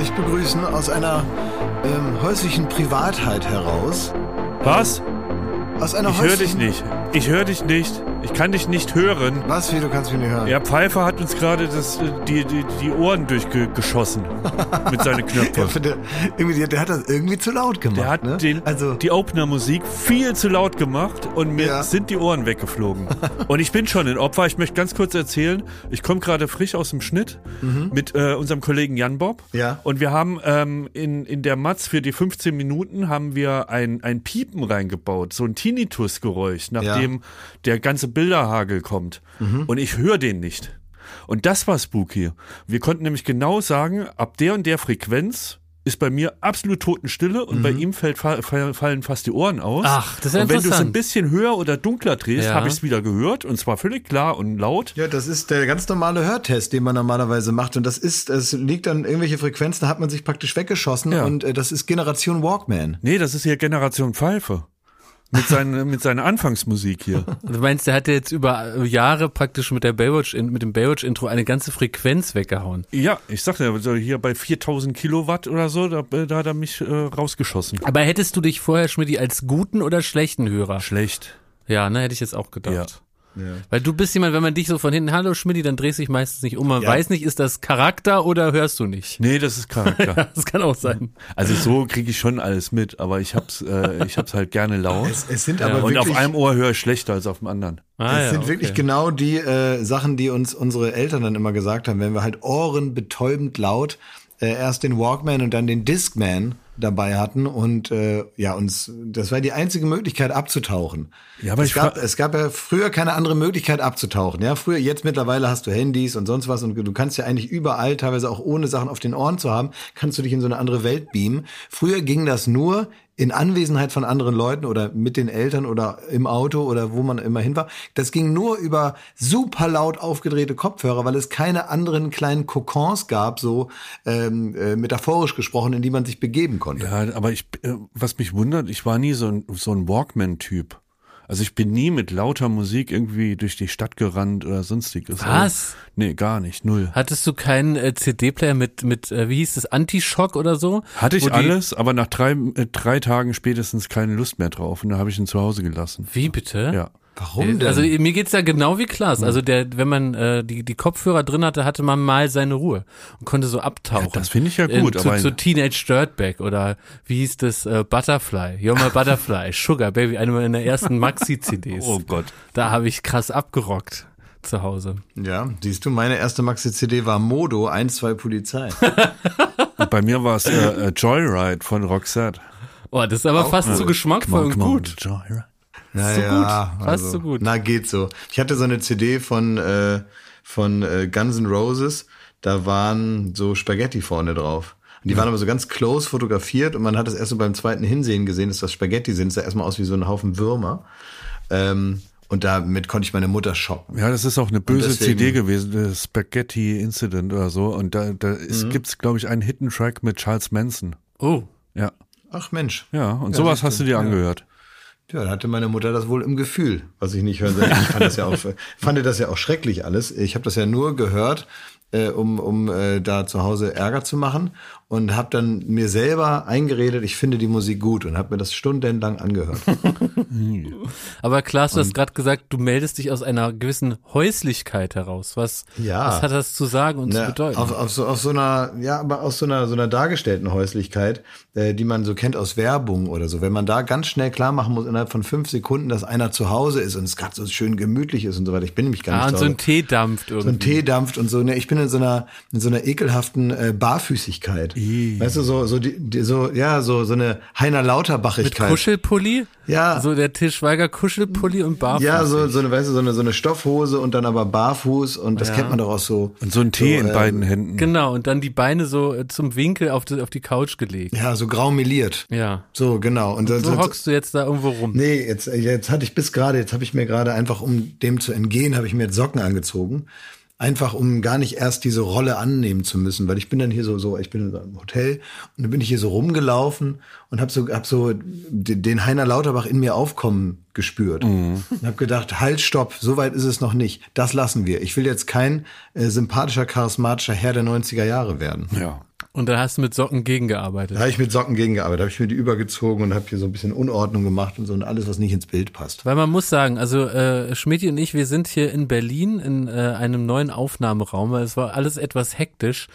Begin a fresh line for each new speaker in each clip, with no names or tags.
Ja, ich möchte euch begrüßen aus einer ähm, häuslichen Privatheit heraus.
Was?
Aus einer
Ich höre dich nicht. Ich höre dich nicht. Ich kann dich nicht hören.
Was, wie, du kannst mich nicht hören?
Ja, Pfeiffer hat uns gerade das, äh, die, die, die Ohren durchgeschossen mit seinen Knöpfen.
Ja, der, irgendwie, der, hat das irgendwie zu laut gemacht.
Der hat
ne?
den,
also,
die Opener-Musik viel zu laut gemacht und mir
Ja.
sind die Ohren weggeflogen. und ich bin schon ein Opfer. Ich möchte ganz kurz erzählen, ich komme gerade frisch aus dem Schnitt mit äh, unserem Kollegen Jan Bob.
Mhm. Ja.
Und wir haben ähm, in, in der Matz für die 15 Minuten haben wir ein, ein Piepen reingebaut, so ein Tinnitus-Geräusch, nachdem der ganze Bilderhagel kommt.
Mhm.
Und ich höre den nicht. Und das war spooky. Wir konnten nämlich genau sagen, ab der und der Frequenz ist bei mir absolut Totenstille und
Mhm.
bei ihm fällt, fa- fall- fallen fast die Ohren aus.
Ach, das ist ja
Und wenn du es ein bisschen höher oder dunkler drehst,
Ja.
habe ich es wieder gehört und zwar völlig klar und laut.
ja, das ist der ganz normale Hörtest, den man normalerweise macht. Und das ist, es liegt an irgendwelche Frequenzen, da hat man sich praktisch weggeschossen.
Ja.
Und äh, das ist Generation Walkman.
Nee, das ist hier Generation Pfeife. Mit, seinen, mit seiner Anfangsmusik hier.
Du meinst, der hat ja jetzt über Jahre praktisch mit der Baywatch, mit dem Baywatch-Intro eine ganze Frequenz weggehauen.
Ja, ich sagte ja, hier bei 4000 Kilowatt oder so, da, da hat er mich äh, rausgeschossen.
Aber hättest du dich vorher, Schmidti, als guten oder schlechten Hörer?
Schlecht.
Ja, ne, hätte ich jetzt auch gedacht.
Ja.
Weil du bist jemand, wenn man dich so von hinten, hallo Schmidti, dann drehst du dich meistens nicht um. Man
Ja.
weiß nicht, ist das Charakter oder hörst du nicht?
Nee, das ist Charakter.
Das kann auch sein.
Also so kriege ich schon alles mit, aber ich hab's, äh, ich hab's halt gerne laut.
Es, es sind aber
und
wirklich,
auf einem Ohr höre ich schlechter als auf dem anderen.
Ah,
es
ja,
sind
okay.
wirklich genau die äh, Sachen, die uns unsere Eltern dann immer gesagt haben, wenn wir halt ohrenbetäubend laut äh, erst den Walkman und dann den Discman dabei hatten und äh, ja uns das war die einzige Möglichkeit abzutauchen.
Ja, aber
es
ich
gab es gab ja früher keine andere Möglichkeit abzutauchen. Ja, früher jetzt mittlerweile hast du Handys und sonst was und du kannst ja eigentlich überall teilweise auch ohne Sachen auf den Ohren zu haben, kannst du dich in so eine andere Welt beamen. Früher ging das nur in Anwesenheit von anderen Leuten oder mit den Eltern oder im Auto oder wo man immer hin war. Das ging nur über super laut aufgedrehte Kopfhörer, weil es keine anderen kleinen Kokons gab, so ähm, äh, metaphorisch gesprochen, in die man sich begeben konnte.
Ja, aber ich, äh, was mich wundert, ich war nie so ein, so ein Walkman-Typ. Also ich bin nie mit lauter Musik irgendwie durch die Stadt gerannt oder sonstiges.
Was?
Also, nee, gar nicht, null.
Hattest du keinen äh, CD-Player mit, mit äh, wie hieß das, Anti-Shock oder so?
Hatte ich alles, aber nach drei, äh, drei Tagen spätestens keine Lust mehr drauf und da habe ich ihn zu Hause gelassen.
Wie bitte?
Ja.
Warum denn?
Also mir geht's ja genau wie Klaas. Also der, wenn man äh, die, die Kopfhörer drin hatte, hatte man mal seine Ruhe und konnte so abtauchen.
Ja, das finde ich ja gut,
Ähm, zu,
aber-
zu Teenage Dirtbag oder wie hieß das äh, Butterfly, You're my Butterfly, Sugar Baby, eine meiner ersten Maxi-CDs.
Oh Gott.
Da habe ich krass abgerockt zu Hause.
ja, siehst du, meine erste Maxi-CD war Modo 1-2 Polizei.
Und bei mir war es äh, äh, Joyride von Roxette.
Oh, das ist aber fast zu geschmackvoll und gut.
Joyride.
Naja,
gut, fast so gut.
Na, geht so. Ich hatte so eine CD von, äh, von äh, Guns N' Roses, da waren so Spaghetti vorne drauf. Und die waren aber so ganz close fotografiert und man hat es erst so beim zweiten Hinsehen gesehen, dass das Spaghetti sind. Es sah erstmal aus wie so ein Haufen Würmer. Ähm, und damit konnte ich meine Mutter shoppen.
Ja, das ist auch eine böse
deswegen-
CD gewesen, das Spaghetti Incident oder so. Und da, da
Mhm.
gibt's, glaube ich, einen Hidden Track mit Charles Manson.
Oh,
Ja.
Ach Mensch.
Ja, und sowas
siehst
hast du
du,
dir
ja.
angehört.
Ja, da hatte meine Mutter das wohl im Gefühl, was ich nicht hören sollte. Ich fand das ja auch, fand das ja auch schrecklich alles. Ich habe das ja nur gehört, äh, um, um äh, da zu Hause Ärger zu machen und habe dann mir selber eingeredet, ich finde die Musik gut und habe mir das stundenlang angehört.
aber Klaas, du hast gerade gesagt, du meldest dich aus einer gewissen Häuslichkeit heraus. Was,
Ja.
was hat das zu sagen und zu
Ne,
bedeuten?
auf, auf, so, auf so einer, ja, aber aus so einer, so einer dargestellten Häuslichkeit, äh, die man so kennt aus Werbung oder so. Wenn man da ganz schnell klar machen muss, innerhalb von fünf Sekunden, dass einer zu Hause ist und es gerade so schön gemütlich ist und so weiter. Ich bin nämlich gar
ah,
nicht
und
zu
so ein Tee dampft irgendwie.
so ein Tee dampft und so. Ne, ich bin in so einer in so einer ekelhaften äh, Barfüßigkeit. Weißt du, so so die, die so ja so so eine Heiner
Mit
Lauterbachigkeit.
Kuschelpulli?
Ja.
So der Til Schweiger Kuschelpulli und barfuß.
ja, so so eine weißt du so eine so eine Stoffhose und dann aber barfuß und das
Ja.
kennt man doch auch so.
Und so ein Tee
So,
in
äh,
beiden Händen.
Genau, und dann die Beine so äh, zum Winkel auf die, auf die Couch gelegt.
Ja, so graumeliert.
Ja.
So genau und das,
So
das-
hockst du jetzt da irgendwo rum.
Nee, jetzt, jetzt hatte ich bis gerade, jetzt habe ich mir gerade einfach, um dem zu entgehen, habe ich mir jetzt Socken angezogen. Einfach um gar nicht erst diese Rolle annehmen zu müssen, weil ich bin dann hier so so, ich bin in einem Hotel und dann bin ich hier so rumgelaufen und habe so hab so den Heiner Lauterbach in mir aufkommen gespürt mhm. und habe gedacht, halt, stopp, so weit ist es noch nicht. Das lassen wir. Ich will jetzt kein äh, sympathischer, charismatischer Herr der 90er Jahre werden.
Ja.
Und dann hast du mit Socken gegengearbeitet.
Da habe ich mit Socken gegengearbeitet, habe ich mir die übergezogen und habe hier so ein bisschen Unordnung gemacht und so und alles, was nicht ins Bild passt.
Weil man muss sagen, also äh, Schmidt und ich, wir sind hier in Berlin in äh, einem neuen Aufnahmeraum, weil es war alles etwas hektisch,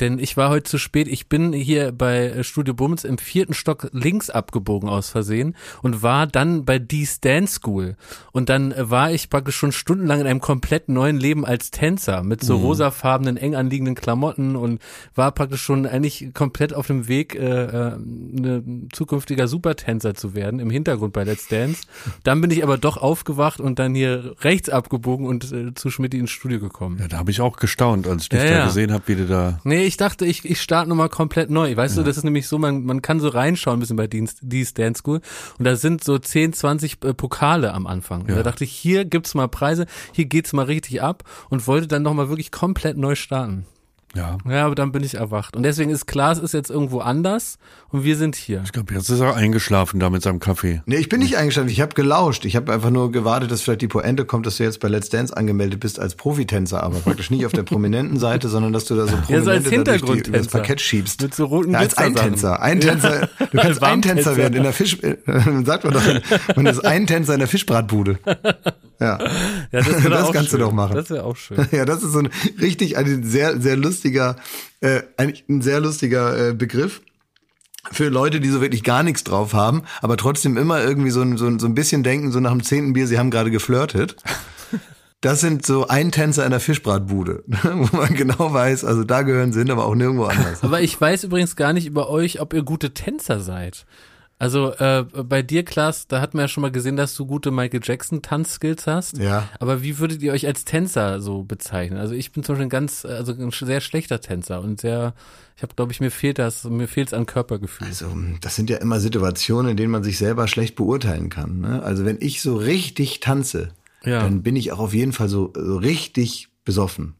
denn ich war heute zu spät. Ich bin hier bei Studio Bums im vierten Stock links abgebogen aus Versehen und war dann bei Dee's Dance School. Und dann war ich praktisch schon stundenlang in einem komplett neuen Leben als Tänzer mit so mhm. rosafarbenen, eng anliegenden Klamotten und war praktisch schon eigentlich komplett auf dem Weg, äh, äh, ne zukünftiger Supertänzer zu werden, im Hintergrund bei Let's Dance. Dann bin ich aber doch aufgewacht und dann hier rechts abgebogen und äh, zu Schmidt ins Studio gekommen.
Ja, da habe ich auch gestaunt, als ich dich ja, da ja. gesehen habe, wie du da.
Nee, ich dachte, ich, ich starte nochmal komplett neu. Weißt ja. du, das ist nämlich so, man, man kann so reinschauen ein bisschen bei D's Dance School und da sind so 10, 20 äh, Pokale am Anfang. Ja. da dachte ich, hier gibt's mal Preise, hier geht's mal richtig ab und wollte dann nochmal wirklich komplett neu starten.
Ja.
Ja, aber dann bin ich erwacht. Und deswegen ist Klaas ist jetzt irgendwo anders und wir sind hier.
Ich glaube, jetzt ist er eingeschlafen da mit seinem Kaffee.
Nee, ich bin nicht eingeschlafen. Ich habe gelauscht. Ich habe einfach nur gewartet, dass vielleicht die Pointe kommt, dass du jetzt bei Let's Dance angemeldet bist als Profitänzer, aber praktisch nicht auf der prominenten Seite, sondern dass du da so
prominente ja, so als Hintergrund
das Parkett schiebst.
Mit so roten
ja, als Eintänzer. Eintänzer. Du kannst Eintänzer werden in der Fisch, sagt man doch, man ist Eintänzer in der Fischbratbude. Ja, ja das, das kannst
schön.
du doch machen.
Das wäre auch schön.
Ja, das ist so ein richtig ein sehr sehr lustiger, äh, eigentlich ein sehr lustiger äh, Begriff für Leute, die so wirklich gar nichts drauf haben, aber trotzdem immer irgendwie so ein, so ein, so ein bisschen denken, so nach dem zehnten Bier, sie haben gerade geflirtet. Das sind so Eintänzer in der Fischbratbude, wo man genau weiß, also da gehören sie hin, aber auch nirgendwo anders.
Aber ich weiß übrigens gar nicht über euch, ob ihr gute Tänzer seid. Also äh, bei dir, Klaas, da hat man ja schon mal gesehen, dass du gute Michael Jackson Tanzskills hast.
Ja.
Aber wie würdet ihr euch als Tänzer so bezeichnen? Also ich bin zum Beispiel ein ganz, also ein sehr schlechter Tänzer und sehr, ich habe, glaube ich, mir fehlt das, mir fehlt es an Körpergefühl.
Also das sind ja immer Situationen, in denen man sich selber schlecht beurteilen kann. Ne? Also wenn ich so richtig tanze, ja. dann bin ich auch auf jeden Fall so, so richtig besoffen.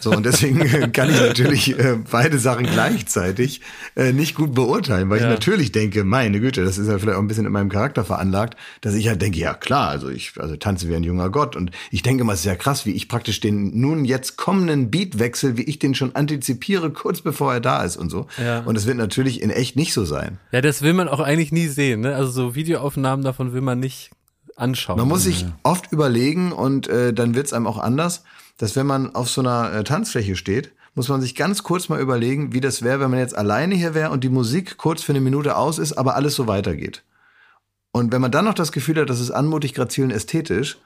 So, und deswegen kann ich natürlich äh, beide Sachen gleichzeitig äh, nicht gut beurteilen, weil ja. ich natürlich denke, meine Güte, das ist ja vielleicht auch ein bisschen in meinem Charakter veranlagt, dass ich halt denke, ja klar, also ich also tanze wie ein junger Gott. Und ich denke mal, es ist ja krass, wie ich praktisch den nun jetzt kommenden Beatwechsel, wie ich den schon antizipiere, kurz bevor er da ist und so. Ja. Und es wird natürlich in echt nicht so sein.
Ja, das will man auch eigentlich nie sehen. Ne? Also so Videoaufnahmen davon will man nicht anschauen.
Man muss sich oft überlegen und äh, dann wird's einem auch anders dass wenn man auf so einer äh, Tanzfläche steht, muss man sich ganz kurz mal überlegen, wie das wäre, wenn man jetzt alleine hier wäre und die Musik kurz für eine Minute aus ist, aber alles so weitergeht. Und wenn man dann noch das Gefühl hat, das ist anmutig, grazil und ästhetisch,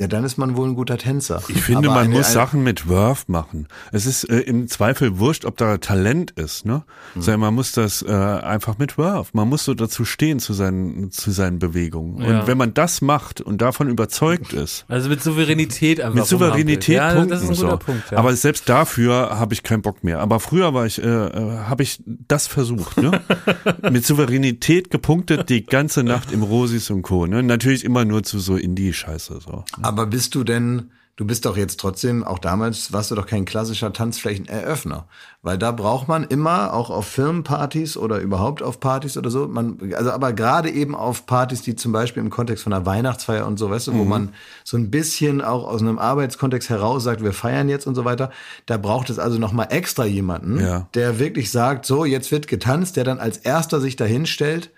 ja, dann ist man wohl ein guter Tänzer.
Ich finde, Aber man eine, muss eine Sachen mit Wurf machen. Es ist äh, im Zweifel wurscht, ob da Talent ist, ne? Mhm. Sondern man muss das äh, einfach mit Wurf. Man muss so dazu stehen zu seinen, zu seinen Bewegungen. Ja. Und wenn man das macht und davon überzeugt ist.
Also mit Souveränität einfach.
Mit Souveränität ja, punkten, das ist ein guter so. Punkt, ja. Aber selbst dafür habe ich keinen Bock mehr. Aber früher war ich, äh, äh habe ich das versucht, ne? mit Souveränität gepunktet die ganze Nacht im Rosis und Co. Ne? Natürlich immer nur zu so Indie-Scheiße, so.
Aber bist du denn, du bist doch jetzt trotzdem, auch damals warst du doch kein klassischer Tanzflächeneröffner. Weil da braucht man immer, auch auf Firmenpartys oder überhaupt auf Partys oder so, man, also aber gerade eben auf Partys, die zum Beispiel im Kontext von einer Weihnachtsfeier und so, weißt du, mhm. wo man so ein bisschen auch aus einem Arbeitskontext heraus sagt, wir feiern jetzt und so weiter, da braucht es also nochmal extra jemanden, ja. der wirklich sagt, so, jetzt wird getanzt, der dann als erster sich dahin stellt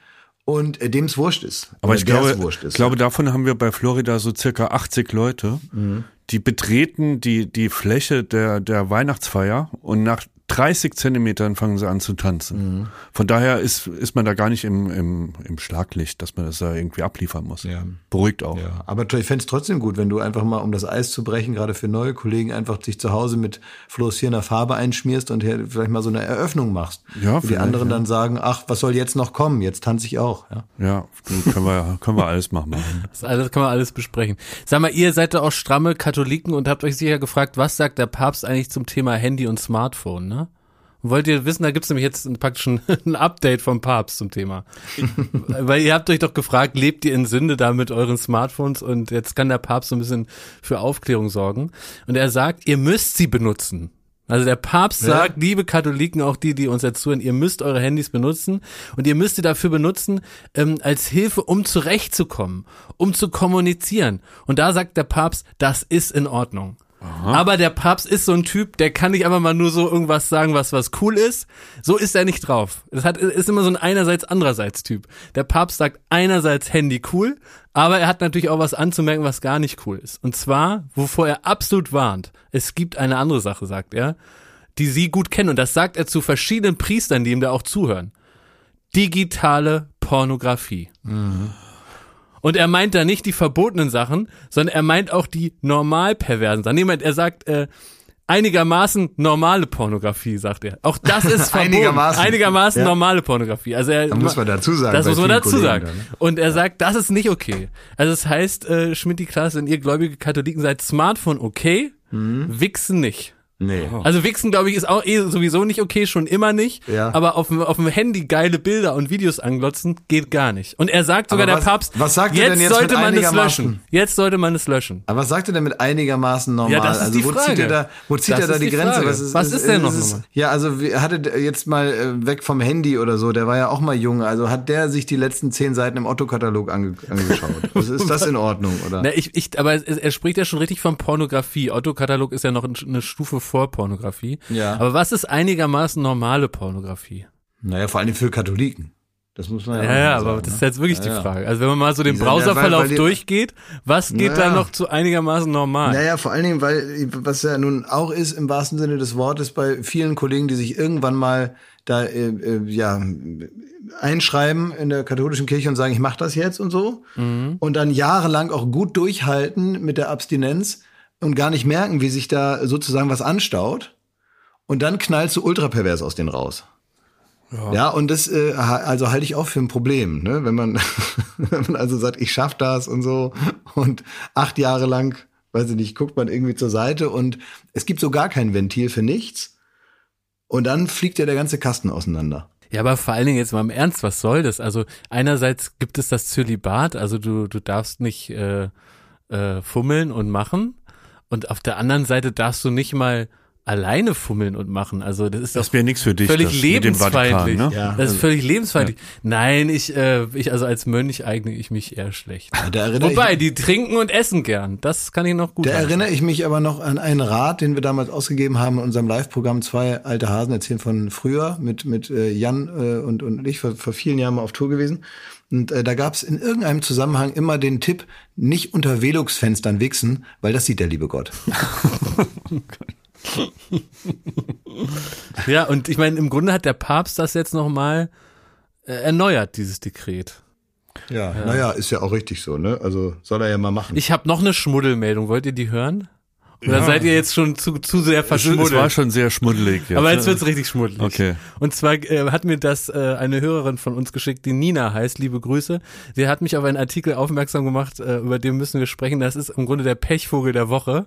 und äh, dem es wurscht ist.
Aber ich glaube, ist, glaube, davon haben wir bei Florida so circa 80 Leute, mhm. die betreten die, die Fläche der, der Weihnachtsfeier und nach 30 Zentimetern fangen sie an zu tanzen. Mhm. Von daher ist, ist man da gar nicht im, im, im Schlaglicht, dass man das da irgendwie abliefern muss. Ja. Beruhigt auch. Ja.
Aber ich fände es trotzdem gut, wenn du einfach mal, um das Eis zu brechen, gerade für neue Kollegen, einfach dich zu Hause mit fluoreszierender Farbe einschmierst und hier vielleicht mal so eine Eröffnung machst. Ja, Wo die anderen ja. dann sagen, ach, was soll jetzt noch kommen? Jetzt tanze ich auch. Ja,
ja können, wir, können wir alles machen.
Das alles kann man alles besprechen. Sag mal, ihr seid da auch stramme Katholiken und habt euch sicher gefragt, was sagt der Papst eigentlich zum Thema Handy und Smartphone, ne? Wollt ihr wissen, da gibt's nämlich jetzt praktisch ein, ein Update vom Papst zum Thema. Weil ihr habt euch doch gefragt, lebt ihr in Sünde da mit euren Smartphones und jetzt kann der Papst so ein bisschen für Aufklärung sorgen. Und er sagt, ihr müsst sie benutzen. Also der Papst
Ja.
sagt, liebe Katholiken, auch die, die uns jetzt zuhören, ihr müsst eure Handys benutzen und ihr müsst sie dafür benutzen, ähm, als Hilfe, um zurechtzukommen, um zu kommunizieren. Und da sagt der Papst, das ist in Ordnung. Aber der Papst ist so ein Typ, der kann nicht einfach mal nur so irgendwas sagen, was was cool ist. So ist er nicht drauf. Das hat, ist immer so ein einerseits andererseits Typ. Der Papst sagt einerseits Handy cool, aber er hat natürlich auch was anzumerken, was gar nicht cool ist. Und zwar, wovor er absolut warnt. Es gibt eine andere Sache, sagt er, die Sie gut kennen. Und das sagt er zu verschiedenen Priestern, die ihm da auch zuhören. Digitale Pornografie. Und er meint da nicht die verbotenen Sachen, sondern er meint auch die normal perversen Sachen. Niemand, er sagt äh, einigermaßen normale Pornografie, sagt er. Auch das ist verboten.
Einigermaßen.
einigermaßen
Ja.
normale Pornografie. Also er,
Da muss man dazu sagen.
das muss man dazu
Kollegen
sagen.
dann, ne?
Und er sagt, das ist nicht okay. Also das heißt, äh, Schmidt die Klasse, wenn ihr gläubige Katholiken seid, Smartphone okay,
Mhm.
Wichsen nicht.
Nee.
Also Wichsen, glaube ich, ist auch eh sowieso nicht okay, schon immer nicht.
Ja.
Aber auf dem, auf dem Handy geile Bilder und Videos anglotzen, geht gar nicht. Und er sagt sogar,
Aber
der
was-
Papst,
was sagt er
jetzt
denn jetzt
sollte man es löschen. Jetzt sollte man es löschen.
Aber was sagt er denn mit einigermaßen normal?
Ja, das ist
also
die
wo
Frage.
zieht er da, wo zieht
Das
er da
ist
die,
die
Grenze?
Frage. Was ist denn noch?
Ja, also hatte jetzt mal äh, weg vom Handy oder so, der war ja auch mal jung, also hat der sich die letzten zehn Seiten im Otto-Katalog ange angeschaut? Ist das in Ordnung, oder?
Na, ich, ich, aber er spricht ja schon richtig von Pornografie. Otto-Katalog ist ja noch eine Stufe vor Pornografie.
Ja.
Aber was ist einigermaßen normale Pornografie?
Naja, vor allem für Katholiken. Das muss man ja,
Ja, ja,
mal
aber
sagen,
das ist
ne?
jetzt wirklich
Ja,
die. Frage. Also wenn man mal so den
weil-
Browserverlauf
weil
durchgeht, was geht da
Naja.
noch zu einigermaßen normal?
Naja, vor allen Dingen, weil, was ja nun auch ist, im wahrsten Sinne des Wortes, bei vielen Kollegen, die sich irgendwann mal da, äh, äh, ja, einschreiben in der katholischen Kirche und sagen, ich mache das jetzt und so. Und dann jahrelang auch gut durchhalten mit der Abstinenz und gar nicht merken, wie sich da sozusagen was anstaut. Und dann knallst du ultrapervers aus denen raus. Ja, und das äh, also halte ich auch für ein Problem, ne? wenn man wenn man also sagt, ich schaff das und so und acht Jahre lang, weiß ich nicht, guckt man irgendwie zur Seite und es gibt so gar kein Ventil für nichts und dann fliegt ja der ganze Kasten auseinander.
Ja, aber vor allen Dingen jetzt mal im Ernst, was soll das? Also einerseits gibt es das Zölibat, also du, du darfst nicht äh, äh, fummeln und machen und auf der anderen Seite darfst du nicht mal alleine fummeln und machen. Also das ist
Das wäre nichts für dich.
völlig lebensfeindlich.
Vatikan, ne?
Ja.
Das ist völlig lebensfeindlich. Nein, ich, äh, ich also als Mönch eigne ich mich eher schlecht. Wobei,
ich,
die trinken und essen gern. Das kann ich noch gut.
da
heißen.
erinnere ich mich aber noch an einen Rat, den wir damals ausgegeben haben in unserem Live-Programm Zwei alte Hasen erzählen von früher mit mit äh, Jan äh, und und ich vor, vor vielen Jahren mal auf Tour gewesen. Und äh, da gab es in irgendeinem Zusammenhang immer den Tipp, nicht unter Velux-Fenstern wichsen, weil das sieht der liebe Gott.
Ja, und ich meine, im Grunde hat der Papst das jetzt nochmal äh, erneuert, dieses Dekret.
Ja, naja, ist ja auch richtig so, ne? Also soll er ja mal machen.
Ich habe noch eine Schmuddelmeldung. Wollt ihr die hören? Oder seid ihr jetzt schon zu, zu sehr
Es, es war
verschmuddelt?
schon sehr schmuddelig. Jetzt,
Aber jetzt
ne?
wird's richtig schmuddelig.
Okay.
Und zwar äh, hat mir das äh, eine Hörerin von uns geschickt, die Nina heißt, liebe Grüße. Sie hat mich auf einen Artikel aufmerksam gemacht, äh, über den müssen wir sprechen. Das ist im Grunde der Pechvogel der Woche.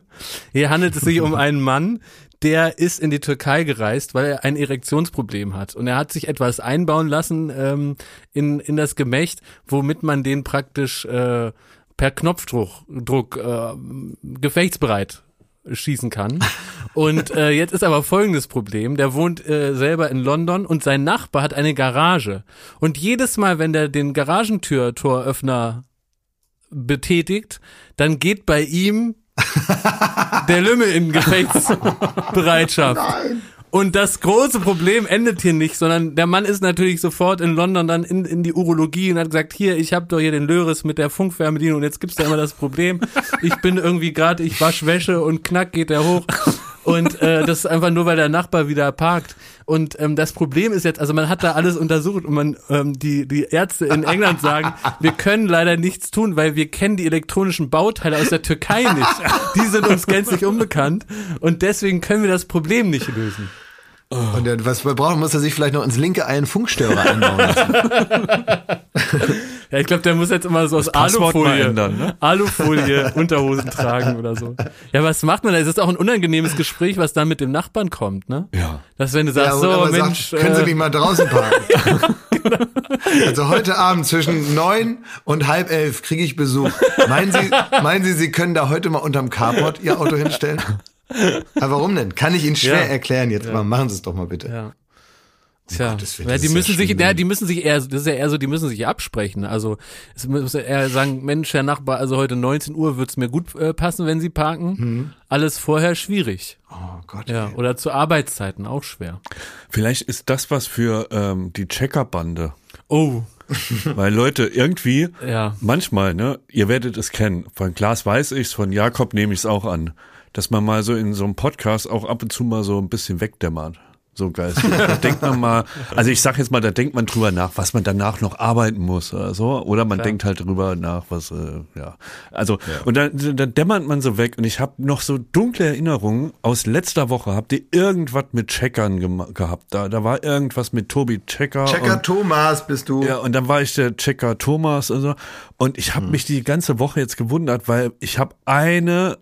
Hier handelt es sich um einen Mann, der ist in die Türkei gereist, weil er ein Erektionsproblem hat. Und er hat sich etwas einbauen lassen ähm, in, in das Gemächt, womit man den praktisch äh, per Knopfdruck Druck, äh, gefechtsbereit schießen kann. Und äh, jetzt ist aber folgendes Problem. Der wohnt äh, selber in London und sein Nachbar hat eine Garage. Und jedes Mal, wenn der den Garagentür-Toröffner betätigt, dann geht bei ihm der Lümmel in Gefechtsbereitschaft. Und das große Problem endet hier nicht, sondern der Mann ist natürlich sofort in London dann in, in die Urologie und hat gesagt, hier, ich habe doch hier den Löris mit der Funkfernbedienung und jetzt gibt's da immer das Problem, ich bin irgendwie gerade, ich wasch Wäsche und knack geht der hoch. Und äh, das ist einfach nur, weil der Nachbar wieder parkt. Und ähm, das Problem ist jetzt, also man hat da alles untersucht und man ähm, die die Ärzte in England sagen, wir können leider nichts tun, weil wir kennen die elektronischen Bauteile aus der Türkei nicht. Die sind uns gänzlich unbekannt und deswegen können wir das Problem nicht lösen.
Und der, was wir brauchen, muss er sich vielleicht noch ins linke Ei einen Funkstörer einbauen lassen.
Ja, ich glaube, der muss jetzt immer so aus Alufolie,
ändern, ne?
Alufolie Unterhosen tragen oder so. Ja, was macht man da? Es ist auch ein unangenehmes Gespräch, was dann mit dem Nachbarn kommt, ne?
Ja.
Dass wenn du
Ja,
sagst,
und
so Mensch,
sagt, können Sie
äh,
nicht mal draußen parken? Also heute Abend zwischen neun und halb elf kriege ich Besuch. Meinen Sie, meinen Sie, Sie können da heute mal unterm Carport Ihr Auto hinstellen? Aber warum denn? Kann ich Ihnen schwer
Ja.
erklären jetzt mal. Machen Sie es doch mal bitte.
ja. Tja,
Gottes Willen,
ja,
das
die
ist ja
müssen sich, ja, die müssen sich eher, das ist ja eher so, die müssen sich absprechen. Also es muss ja eher sagen, Mensch, Herr Nachbar, also heute 19 Uhr wird's mir gut äh, passen, wenn Sie parken.
Mhm.
Alles vorher schwierig.
Oh Gott.
Ja,
ey.
oder zu Arbeitszeiten auch schwer.
Vielleicht ist das was für ähm, die Checkerbande.
Oh,
Weil Leute, irgendwie,
ja.
manchmal, ne, ihr werdet es kennen. Von Klaas weiß ich's, von Jakob nehme ich's auch an. Dass man mal so in so einem Podcast auch ab und zu mal so ein bisschen wegdämmert. So geistig. Da denkt man mal, also ich sag jetzt mal, da denkt man drüber nach, was man danach noch arbeiten muss oder so. Oder man denkt halt drüber nach, was, äh, ja. Also, und dann, dann dämmert man so weg. Und ich habe noch so dunkle Erinnerungen aus letzter Woche. Habt ihr irgendwas mit Checkern gehabt? Da, da war irgendwas mit Tobi Checker.
Checker
und,
Thomas bist du.
ja, und dann war ich der Checker Thomas und so. Und ich habe mich die ganze Woche jetzt gewundert, weil ich habe eine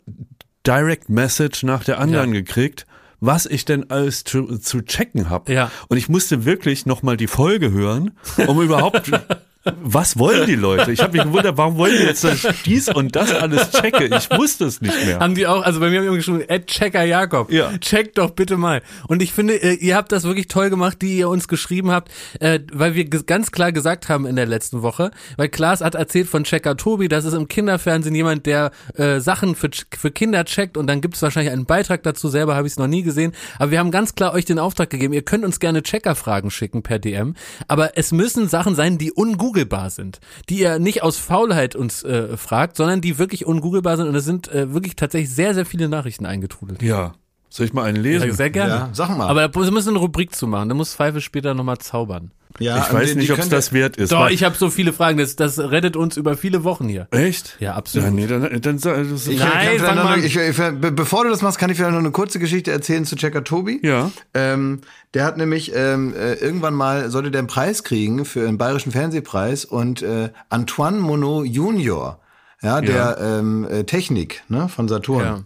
Direct Message nach der anderen gekriegt, was ich denn alles zu, zu checken habe.
Ja.
Und ich musste wirklich nochmal die Folge hören, um überhaupt. Was wollen die Leute? Ich habe mich gewundert, warum wollen die jetzt das, dies und das alles checke? Ich wusste es nicht mehr.
Haben die auch, also bei mir haben die immer geschrieben, Ed Checker Jakob,
Ja.
checkt doch bitte mal. Und ich finde, äh, ihr habt das wirklich toll gemacht, die ihr uns geschrieben habt, äh, weil wir ganz klar gesagt haben in der letzten Woche, weil Klaas hat erzählt von Checker Tobi, das ist im Kinderfernsehen jemand, der äh, Sachen für, für Kinder checkt und dann gibt es wahrscheinlich einen Beitrag dazu, selber habe ich es noch nie gesehen, aber wir haben ganz klar euch den Auftrag gegeben, ihr könnt uns gerne Checker-Fragen schicken per DM, aber es müssen Sachen sein, die ungoogelbar sind, die ihr nicht aus Faulheit uns äh, fragt, sondern die wirklich ungoogelbar sind und es sind äh, wirklich tatsächlich sehr, sehr viele Nachrichten eingetrudelt.
Ja. Soll ich mal einen lesen?
Sehr gerne.
Ja, sag mal.
Aber da müssen wir eine Rubrik zu machen. Da muss Pfeife später nochmal zaubern.
Ja,
ich weiß
die-
nicht, ob es das wert ist.
Doch, ich habe so viele Fragen. Das, das rettet uns über viele Wochen hier.
Echt?
Ja, absolut.
Ja, nee, dann, dann, sag- das
Ich
Nein, fang
noch,
mal
ich, ich, be- bevor du das machst, kann ich vielleicht noch eine kurze Geschichte erzählen zu Checker Tobi.
Ja.
Ähm, der hat nämlich ähm, äh, irgendwann mal, sollte der einen Preis kriegen für einen bayerischen Fernsehpreis und äh, Antoine Monod Junior, ja, der Ähm, äh, Technik ne, von Saturn.
Ja.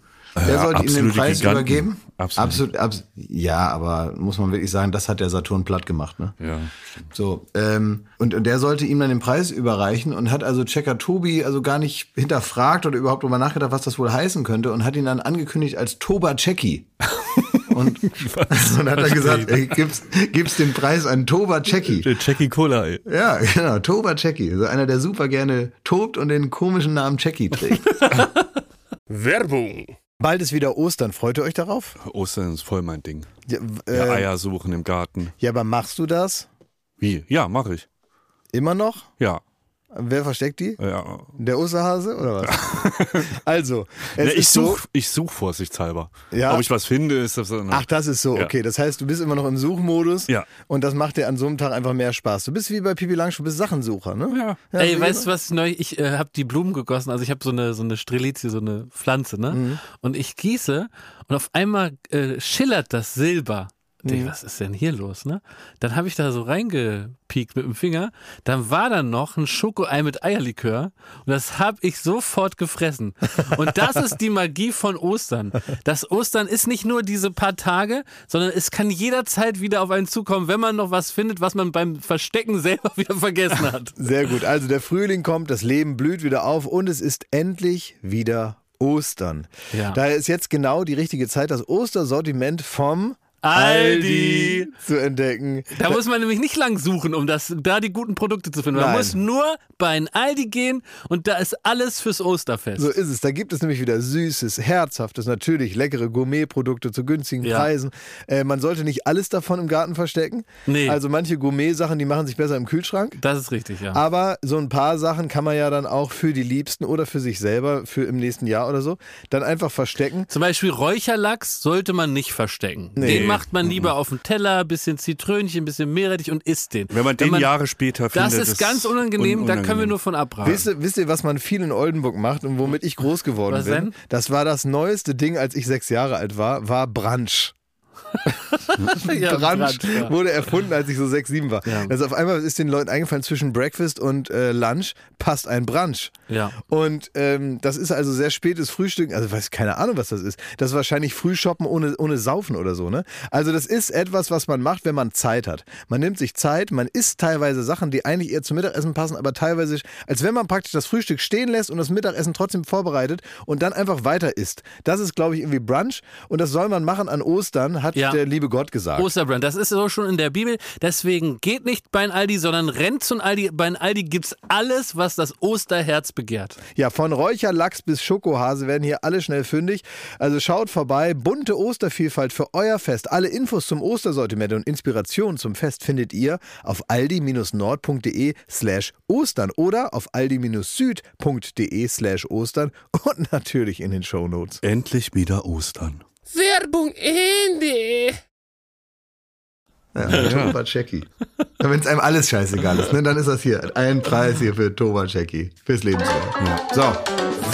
Der
Ja,
sollte ihm den Preis
Giganten.
übergeben.
Absolut.
Absolut, abs ja, aber muss man wirklich sagen, das hat der Saturn platt gemacht. Ne?
Ja.
So, ähm, und, und der sollte ihm dann den Preis überreichen und hat also Checker Tobi also gar nicht hinterfragt oder überhaupt drüber nachgedacht, was das wohl heißen könnte und hat ihn dann angekündigt als Toba Cecchi. Und, und hat er gesagt, ey, gib's, gib's den Preis an Toba.
Der Jackie Cola, ey.
Ja, genau, Toba Cecchi. Also einer, der super gerne tobt und den komischen Namen Cecchi trägt.
Werbung.
Bald ist wieder Ostern. Freut ihr euch darauf?
Ostern ist voll mein Ding.
Ja,
Ja,
äh,
Eier suchen im Garten.
ja aber machst du das
Wie? Ja, mache ich.
immer noch?
Ja.
Wer versteckt die?
ja.
Der Osterhase oder was? also, es
Ne, ich
so,
suche ich such vorsichtshalber.
Ja.
Ob ich was finde, ist das so.
Ach, das ist so,
Ja.
okay. Das heißt, du bist immer noch im Suchmodus
Ja.
und das macht dir an so einem Tag einfach mehr Spaß. Du bist wie bei Pipi Langstrumpf, du bist Sachensucher, ne?
Ja.
Ey, weißt du was neu? Ich äh, habe die Blumen gegossen. Also ich habe so eine so eine Strelizie, so eine Pflanze, ne?
Mhm.
Und ich gieße und auf einmal äh, schillert das Silber. Denk, was ist denn hier los, ne? Dann habe ich da so reingepiekt mit dem Finger. Dann war da noch ein Schokoei mit Eierlikör und das habe ich sofort gefressen. Und das ist die Magie von Ostern. Das Ostern ist nicht nur diese paar Tage, sondern es kann jederzeit wieder auf einen zukommen, wenn man noch was findet, was man beim Verstecken selber wieder vergessen hat.
Sehr gut. Also der Frühling kommt, das Leben blüht wieder auf und es ist endlich wieder Ostern.
Ja.
Daher ist jetzt genau die richtige Zeit, das Ostersortiment vom
Aldi.
zu entdecken.
Da muss man nämlich nicht lang suchen, um das, da die guten Produkte zu finden. Man
Nein.
muss nur bei ein Aldi gehen und da ist alles fürs Osterfest.
So ist es. Da gibt es nämlich wieder süßes, herzhaftes, natürlich leckere Gourmetprodukte zu günstigen
Ja.
Preisen. Äh, man sollte nicht alles davon im Garten verstecken.
Nee.
Also manche Gourmet-Sachen, die machen sich besser im Kühlschrank.
Das ist richtig, ja.
Aber so ein paar Sachen kann man ja dann auch für die Liebsten oder für sich selber, für im nächsten Jahr oder so, dann einfach verstecken.
Zum Beispiel Räucherlachs sollte man nicht verstecken.
Nee.
Macht man lieber auf den Teller, bisschen Zitrönchen, bisschen Meerrettich und isst den.
Wenn man den Jahre später
Das
findet.
ist ganz unangenehm,
un-
da können wir
unangenehm.
nur von abraten.
Wisst ihr, wisst ihr, was man viel in Oldenburg macht und womit ich groß geworden
Was
bin?
denn?
Das war das neueste Ding, als ich sechs Jahre alt war, war Brunch.
Ja,
Brunch
Brunch, ja.
wurde erfunden, als ich so sechs, sieben war.
Ja.
Also auf einmal ist den Leuten eingefallen, zwischen Breakfast und äh, Lunch passt ein Brunch.
Ja.
Und ähm, das ist also sehr spätes Frühstück, also weiß keine Ahnung, was das ist. Das ist wahrscheinlich Frühshoppen ohne, ohne Saufen oder so, ne? Also das ist etwas, was man macht, wenn man Zeit hat. Man nimmt sich Zeit, man isst teilweise Sachen, die eigentlich eher zum Mittagessen passen, aber teilweise, als wenn man praktisch das Frühstück stehen lässt und das Mittagessen trotzdem vorbereitet und dann einfach weiter isst. Das ist, glaube ich, irgendwie Brunch und das soll man machen an Ostern, hat
Ja.
der liebe Gott gesagt.
Osterbrand, das ist so schon in der Bibel. Deswegen geht nicht bei Aldi, sondern rennt zum Aldi. Bei Aldi gibt's alles, was das Osterherz begehrt.
Ja, von Räucherlachs bis Schokohase werden hier alle schnell fündig. Also schaut vorbei. Bunte Ostervielfalt für euer Fest. Alle Infos zum Ostersortiment und Inspiration zum Fest findet ihr auf aldi-nord.de slash ostern oder auf aldi-süd.de slash ostern und natürlich in den Shownotes.
Endlich wieder Ostern.
Werbung Ende.
Ja, Tobaceki. Wenn es einem alles scheißegal ist, ne, dann ist das hier. Ein Preis hier für Tobaceki. Fürs Lebenswerk. So.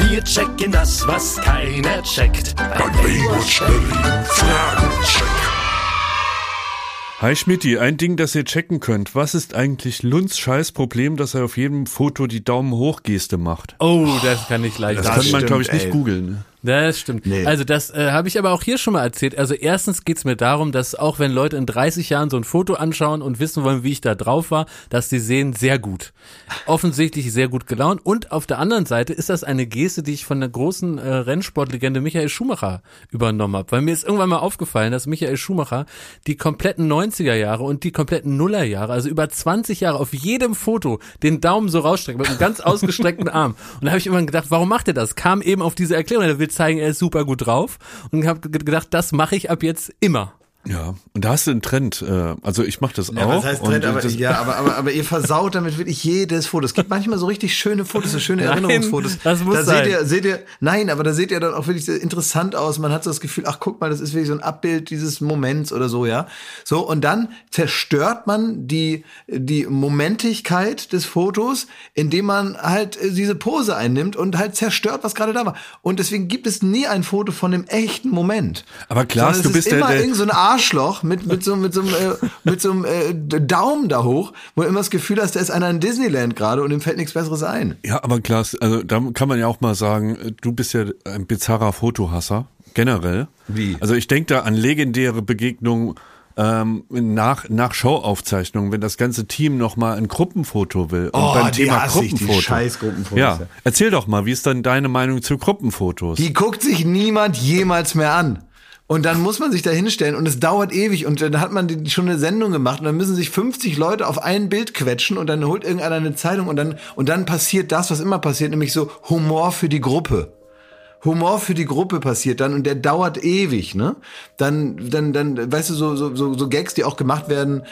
Wir checken das, was keiner checkt. Ein
Hi Schmidti, ein Ding, das ihr checken könnt. Was ist eigentlich Lunds Scheißproblem, dass er auf jedem Foto die Daumen hoch Geste macht?
Oh, das kann ich leicht
Das,
Das
kann man, glaube ich, nicht
ey.
googeln.
Das stimmt.
Nee.
Also das äh, habe ich aber auch hier schon mal erzählt. Also erstens geht's mir darum, dass auch wenn Leute in 30 Jahren so ein Foto anschauen und wissen wollen, wie ich da drauf war, dass die sehen sehr gut. Offensichtlich sehr gut gelaunt. Und auf der anderen Seite ist das eine Geste, die ich von der großen äh, Rennsportlegende Michael Schumacher übernommen habe. Weil mir ist irgendwann mal aufgefallen, dass Michael Schumacher die kompletten 90er Jahre und die kompletten Nullerjahre, also über 20 Jahre auf jedem Foto den Daumen so rausstreckt mit einem ganz ausgestreckten Arm. Und da habe ich immer gedacht, warum macht er das? Kam eben auf diese Erklärung, er will zeigen, er ist super gut drauf und habe gedacht, das mache ich ab jetzt immer.
Ja, und da hast du einen Trend. Äh, also ich mache das
Ja,
auch.
was heißt Trend, aber,
das,
ja, aber, aber, aber ihr versaut damit wirklich jedes Foto. Es gibt manchmal so richtig schöne Fotos, so schöne
Nein,
Erinnerungsfotos.
das muss
da
sein.
seht ihr, seht ihr, nein, aber da seht ihr dann auch wirklich interessant aus. Man hat so das Gefühl, ach guck mal, das ist wirklich so ein Abbild dieses Moments oder so, ja. So, und dann zerstört man die, die Momentigkeit des Fotos, indem man halt äh, diese Pose einnimmt und halt zerstört, was gerade da war. Und deswegen gibt es nie ein Foto von dem echten Moment.
Aber
Sondern
du bist
ist
der-
immer
der-
so ein Arschloch mit, mit so, mit so einem, äh, mit so einem äh, Daumen da hoch, wo du immer das Gefühl hast, da ist einer in Disneyland gerade und ihm fällt nichts Besseres ein.
ja, aber Klaas, also da kann man ja auch mal sagen, äh, du bist ja ein bizarrer Fotohasser, generell.
Wie?
Also ich denke da an legendäre Begegnungen ähm, nach, nach Showaufzeichnungen, wenn das ganze Team nochmal ein Gruppenfoto will. Und
Oh,
beim
die
Thema
hasse ich, die
Gruppenfoto.
scheiß Gruppenfotos,
Ja,
ja.
erzähl doch mal, wie ist dann deine Meinung zu Gruppenfotos?
Die guckt sich niemand jemals mehr an. Und dann muss man sich da hinstellen und es dauert ewig und dann hat man die- schon eine Sendung gemacht und dann müssen sich 50 Leute auf ein Bild quetschen und dann holt irgendeiner eine Zeitung und dann, und dann passiert das, was immer passiert, nämlich so Humor für die Gruppe. Humor für die Gruppe passiert dann und der dauert ewig, ne? Dann, dann, dann, weißt du, so, so, so, so Gags, die auch gemacht werden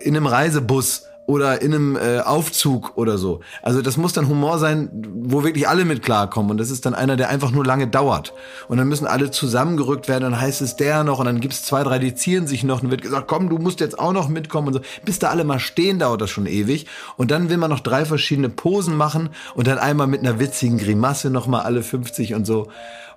in einem Reisebus oder in einem äh, Aufzug oder so. Also das muss dann Humor sein, wo wirklich alle mit klarkommen. Und das ist dann einer, der einfach nur lange dauert. Und dann müssen alle zusammengerückt werden, dann heißt es der noch und dann gibt's zwei, drei, die zieren sich noch und wird gesagt, komm, du musst jetzt auch noch mitkommen und so. Bis da alle mal stehen, dauert das schon ewig. Und dann will man noch drei verschiedene Posen machen und dann einmal mit einer witzigen Grimasse nochmal alle 50 und so.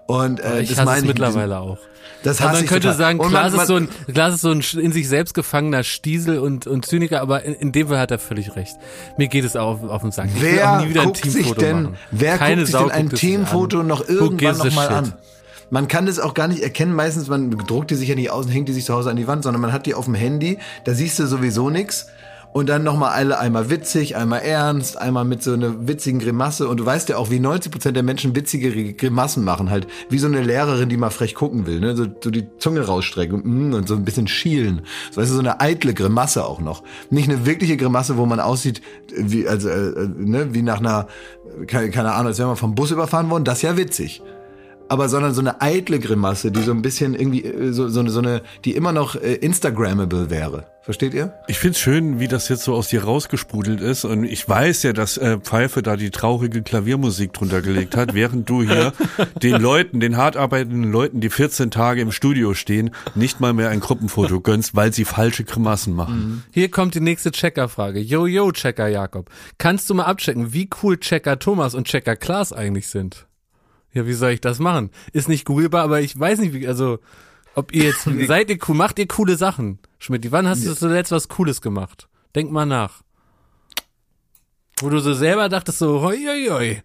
Und äh,
Ich
das
hasse
meine
es mittlerweile
diesem-
auch.
Das
Also
hasse
man
ich
könnte
total.
sagen, Klaas,
man-
ist so
man-
ein, Klaas ist so ein in sich selbst gefangener Stiesel und, und Zyniker, aber in, in dem Fall hat er völlig recht. Mir geht es auch auf, auf den Sack. Ich
Wer guckt sich denn,
machen.
wer
Keine
guckt sich
Sau
denn ein Teamfoto noch irgendwann
gives a
noch mal
shit?
an? Man kann das auch gar nicht erkennen. Meistens, man druckt die sich ja nicht aus und hängt die sich zu Hause an die Wand, sondern man hat die auf dem Handy. Da siehst du sowieso nix. Und dann nochmal alle einmal witzig, einmal ernst, einmal mit so einer witzigen Grimasse. Und du weißt ja auch, wie 90% der Menschen witzige Grimassen machen. Halt wie so eine Lehrerin, die mal frech gucken will. Ne? So, so die Zunge rausstrecken und, mm, und so ein bisschen schielen. So, weißt du, so eine eitle Grimasse auch noch. Nicht eine wirkliche Grimasse, wo man aussieht, wie, also, äh, äh, ne, wie nach einer, keine, keine Ahnung, als wäre man vom Bus überfahren worden. Das ist ja witzig aber sondern so eine eitle Grimasse, die so ein bisschen irgendwie äh, so, so, eine, so eine, die immer noch äh, Instagrammable wäre. Versteht ihr?
Ich find's schön, wie das jetzt so aus dir rausgesprudelt ist. Und ich weiß ja, dass äh, Pfeife da die traurige Klaviermusik drunter gelegt hat, während du hier den Leuten, den hart arbeitenden Leuten, die 14 Tage im Studio stehen, nicht mal mehr ein Gruppenfoto gönnst, weil sie falsche Grimassen machen.
Hier kommt die nächste Checker-Frage. Yo, yo, Checker Jakob. Kannst du mal abchecken, wie cool Checker Thomas und Checker Klaas eigentlich sind? Ja, wie soll ich das machen? Ist nicht googelbar, aber ich weiß nicht, wie, also, Ob ihr jetzt, seid ihr cool, macht ihr coole Sachen? Schmidt, wann hast du zuletzt was Cooles gemacht? Denk mal nach. Wo du so selber dachtest so, hoi, hoi, hoi.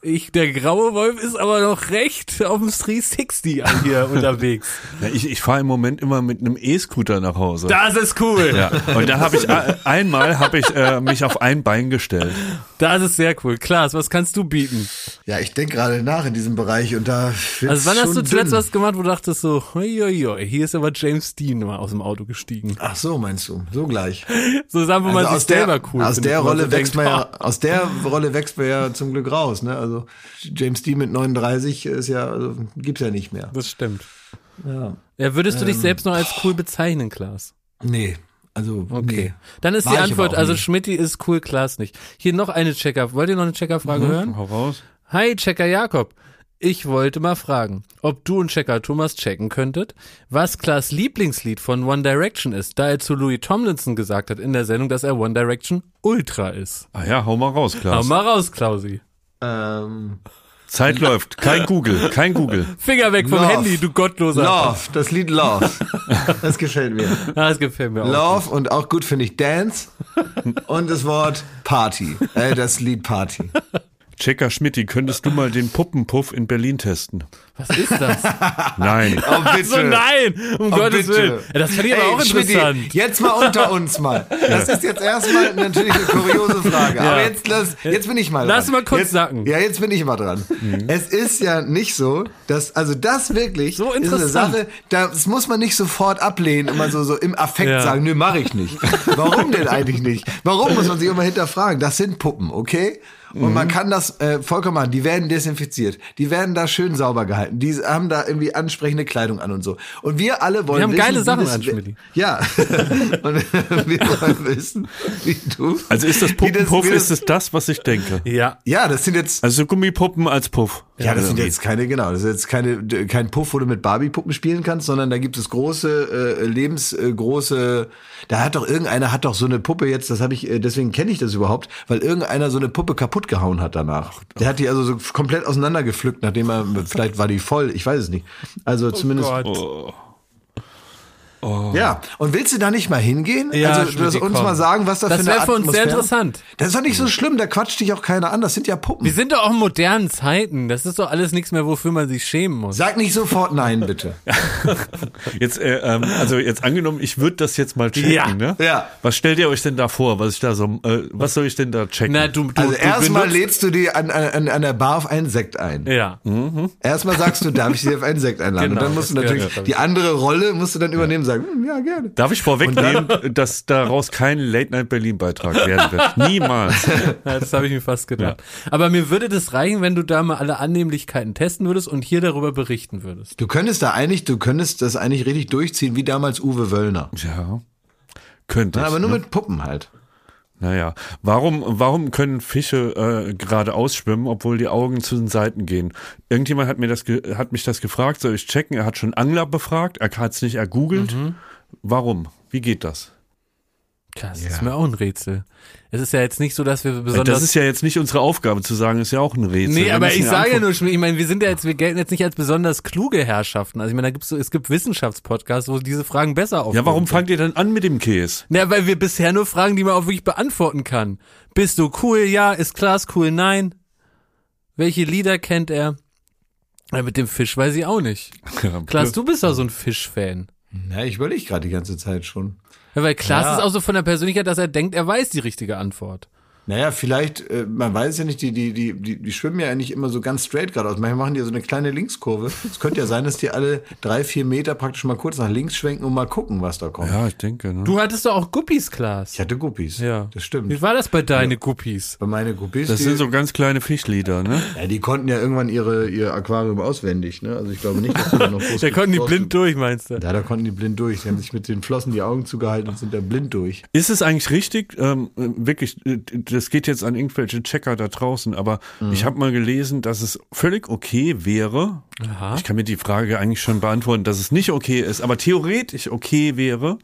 Ich, der graue Wolf ist aber noch recht auf dem 360 an hier unterwegs.
Ja, ich ich fahre im Moment immer mit einem E-Scooter nach Hause.
Das ist cool.
ja. Und da habe ich äh, einmal habe ich äh, mich auf ein Bein gestellt.
Das ist sehr cool. Klaas, was kannst du bieten?
Ja, ich denke gerade nach in diesem Bereich und da
Also wann hast du zuletzt
dünn.
was gemacht, wo du dachtest so, hoi, hoi, hoi, hier ist aber James Dean mal aus dem Auto gestiegen.
Ach so, meinst du? So gleich.
So sagen wir mal,
Also
sich
aus der,
selber cool
aus der Rolle wächst
denkt,
man ja,
"Ah,
aus der Rolle wächst man ja zum Glück raus, ne? Also James Dean mit 39 ist ja, also, gibt's ja nicht mehr.
Das stimmt.
Ja.
Ja, würdest du
Ähm.
dich selbst noch als cool bezeichnen, Klaas?
Nee, also
Okay.
nee.
Dann ist
War
die Antwort, also. Schmidti ist cool, Klaas nicht. Hier noch eine Checker. Wollt ihr noch eine Checkerfrage
Mhm.
hören?
Hau raus.
Hi, Checker Jakob. Ich wollte mal fragen, ob du und Checker Thomas checken könntet, was Klaas Lieblingslied von One Direction ist, da er zu Louis Tomlinson gesagt hat in der Sendung, dass er One Direction Ultra ist.
Ah ja, hau mal raus,
Hau
Klaas.
mal raus, Klausi.
Ähm,
Zeit läuft. Kein Google, kein Google.
Finger weg vom
Love.
Handy, du gottloser.
Love, das Lied Love. Das gefällt mir.
Das gefällt mir auch.
Love und auch gut finde ich Dance und das Wort Party. Äh, das Lied Party.
Checker Schmidti, könntest du mal den Puppenpuff in Berlin testen?
Was ist das?
Nein.
Oh, bitte.
so nein, um
Oh,
Gottes
bitte.
Willen. Ja, Das fand ich aber auch interessant.
Jetzt mal unter uns mal. Das ist jetzt erstmal natürlich eine kuriose Frage. Aber jetzt, lass, jetzt bin ich mal dran.
Lass mal kurz
jetzt,
sacken.
Ja, jetzt bin ich mal dran. Es ist ja nicht so, dass, also das wirklich
So
ist eine
interessant.
Sache, das muss man nicht sofort ablehnen, immer so, so im Affekt
Ja.
sagen, nö, mache ich nicht. Warum denn eigentlich nicht? Warum muss man sich immer hinterfragen? Das sind Puppen, okay? Und
Mhm.
man kann das äh, vollkommen machen. Die werden desinfiziert. Die werden da schön sauber gehalten. Die haben da irgendwie ansprechende Kleidung an und so. Und wir alle wollen
Die haben
wissen,
geile
wie
Sachen
das-
an, Schmidti.
Ja. und wir wollen wissen, wie du.
Also ist das Puppenpuff,
wie
ist es das, was ich denke?
Ja.
Ja, das sind jetzt.
Also Gummipuppen als Puff.
Ja, das sind
Irgendwie.
jetzt keine, genau, das ist jetzt keine, kein Puff, wo du mit Barbie-Puppen spielen kannst, sondern da gibt es große, äh, lebensgroße, da hat doch irgendeiner hat doch so eine Puppe jetzt, das habe ich, äh, deswegen kenne ich das überhaupt, weil irgendeiner so eine Puppe kaputt gehauen hat danach. Der hat die also so komplett auseinandergepflückt, nachdem er, vielleicht war die voll, ich weiß es nicht. Also zumindest.
Gott.
Ja, und willst du da nicht mal hingehen?
Ja,
also uns
komm.
mal sagen, was da
Das
für eine
wäre für uns sehr interessant.
Das ist doch nicht so schlimm, da quatscht dich auch keiner an, das sind ja Puppen.
Wir sind doch auch in modernen Zeiten. Das ist doch alles nichts mehr, wofür man sich schämen muss.
Sag nicht sofort nein, bitte.
Jetzt, äh, ähm, also jetzt angenommen, ich würde das jetzt mal checken,
Ja.
ne?
Ja.
Was stellt ihr euch denn da vor? Was ich da so, äh, was soll ich denn da checken?
Na, du, du,
Also
du
erstmal lädst du die an, an, an der Bar auf einen Sekt ein.
Ja.
Erstmal sagst du, darf ich dir auf einen Sekt einladen?
Genau,
und dann musst du
das
natürlich,
gehört,
die andere Rolle musst du dann übernehmen sagen, hm, ja, gerne.
Darf ich vorwegnehmen, dass daraus kein Late Night Berlin Beitrag werden wird? Niemals.
Ja, das habe ich mir fast gedacht. Aber mir würde das reichen, wenn du da mal alle Annehmlichkeiten testen würdest und hier darüber berichten würdest.
Du könntest da eigentlich, du könntest das eigentlich richtig durchziehen, wie damals Uwe Wöllner.
Ja. Könnte
Ja, aber nur
ne?
mit Puppen halt.
Naja, warum, warum können Fische äh, geradeaus schwimmen, obwohl die Augen zu den Seiten gehen? Irgendjemand hat mir das ge- hat mich das gefragt, soll ich checken? Er hat schon Angler befragt, er hat es nicht ergoogelt.
Mhm.
Warum? Wie geht das?
Das ist mir auch ein Rätsel. Es ist ja jetzt nicht so, dass wir
Weil
besonders.
das ist ja jetzt nicht unsere Aufgabe zu sagen, ist ja auch ein Rätsel.
Nee,
Wir
aber ich
ja
sage ja nur, Schmidt, ich meine, wir sind ja jetzt, wir gelten jetzt nicht als besonders kluge Herrschaften. Also ich meine, da gibt's so, es gibt Wissenschaftspodcasts, wo diese Fragen besser aufkommen.
Ja, warum fangt ihr dann an mit dem Käse?
Na, weil wir bisher nur Fragen, die man auch wirklich beantworten kann. Bist du cool? Ja. Ist Klaas cool? Nein. Welche Lieder kennt er? Ja, mit dem Fisch weiß ich auch nicht. Klaas, du bist doch so ein Fischfan.
Ja, ich überlege gerade die ganze Zeit schon.
Ja, weil Klaas
Ja.
ist auch so von der Persönlichkeit, dass er denkt, er weiß die richtige Antwort.
Naja, vielleicht, äh, man weiß ja nicht, die, die, die, die, die schwimmen ja nicht immer so ganz straight geradeaus. Manchmal machen die ja so eine kleine Linkskurve. Es könnte ja sein, dass die alle drei, vier Meter praktisch mal kurz nach links schwenken und mal gucken, was da kommt.
Ja, ich denke. Ne?
Du hattest doch auch Guppies, Klaas.
Ich hatte Guppies.
Ja.
Das stimmt.
Wie war das bei deine Guppies?
Bei meine Guppies,
Das
die,
sind so ganz kleine Fischlieder, ne?
ja, die konnten ja irgendwann ihre, ihr Aquarium auswendig. Ne? Also ich glaube nicht, dass die da noch groß
Da konnten die blind durch, meinst du?
Ja, da konnten die blind durch. Sie haben sich mit den Flossen die Augen zugehalten und sind da blind durch.
Ist es eigentlich richtig, ähm, äh, wirklich, äh, das geht jetzt an irgendwelche Checker da draußen, aber
Mhm.
ich habe mal gelesen, dass es völlig okay wäre,
Aha.
ich kann mir die Frage eigentlich schon beantworten, dass es nicht okay ist, aber theoretisch okay wäre,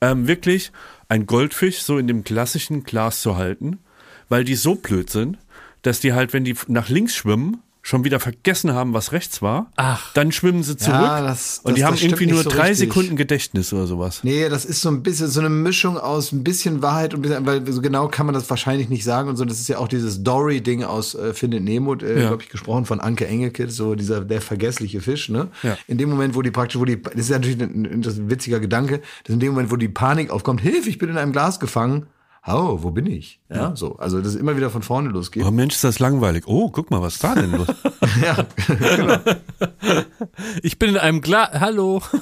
ähm, wirklich ein Goldfisch so in dem klassischen Glas zu halten, weil die so blöd sind, dass die halt, wenn die nach links schwimmen, schon wieder vergessen haben, was rechts war.
Ach.
Dann schwimmen sie zurück
Ja, das-
und die
das-
haben
das
irgendwie nur
so
drei
richtig.
Sekunden Gedächtnis oder sowas.
Nee, das ist so ein bisschen so eine Mischung aus ein bisschen Wahrheit und ein bisschen, weil so genau kann man das wahrscheinlich nicht sagen und so. Das ist ja auch dieses Dory-Ding aus äh, Findet Nemo, äh,
Ja.
glaube ich, gesprochen von Anke Engelke, so dieser der vergessliche Fisch. Ne?
Ja.
In dem Moment, wo die praktisch, wo die, das ist ja natürlich ein, das ist ein witziger Gedanke, dass in dem Moment, wo die Panik aufkommt, Hilfe, ich bin in einem Glas gefangen. Oh, wo bin ich? Ja, so. Also, das immer wieder von vorne losgeht.
Oh Mensch, ist das langweilig. Oh, guck mal, was da denn los?
ja,
Ich bin in einem Glas. Hallo.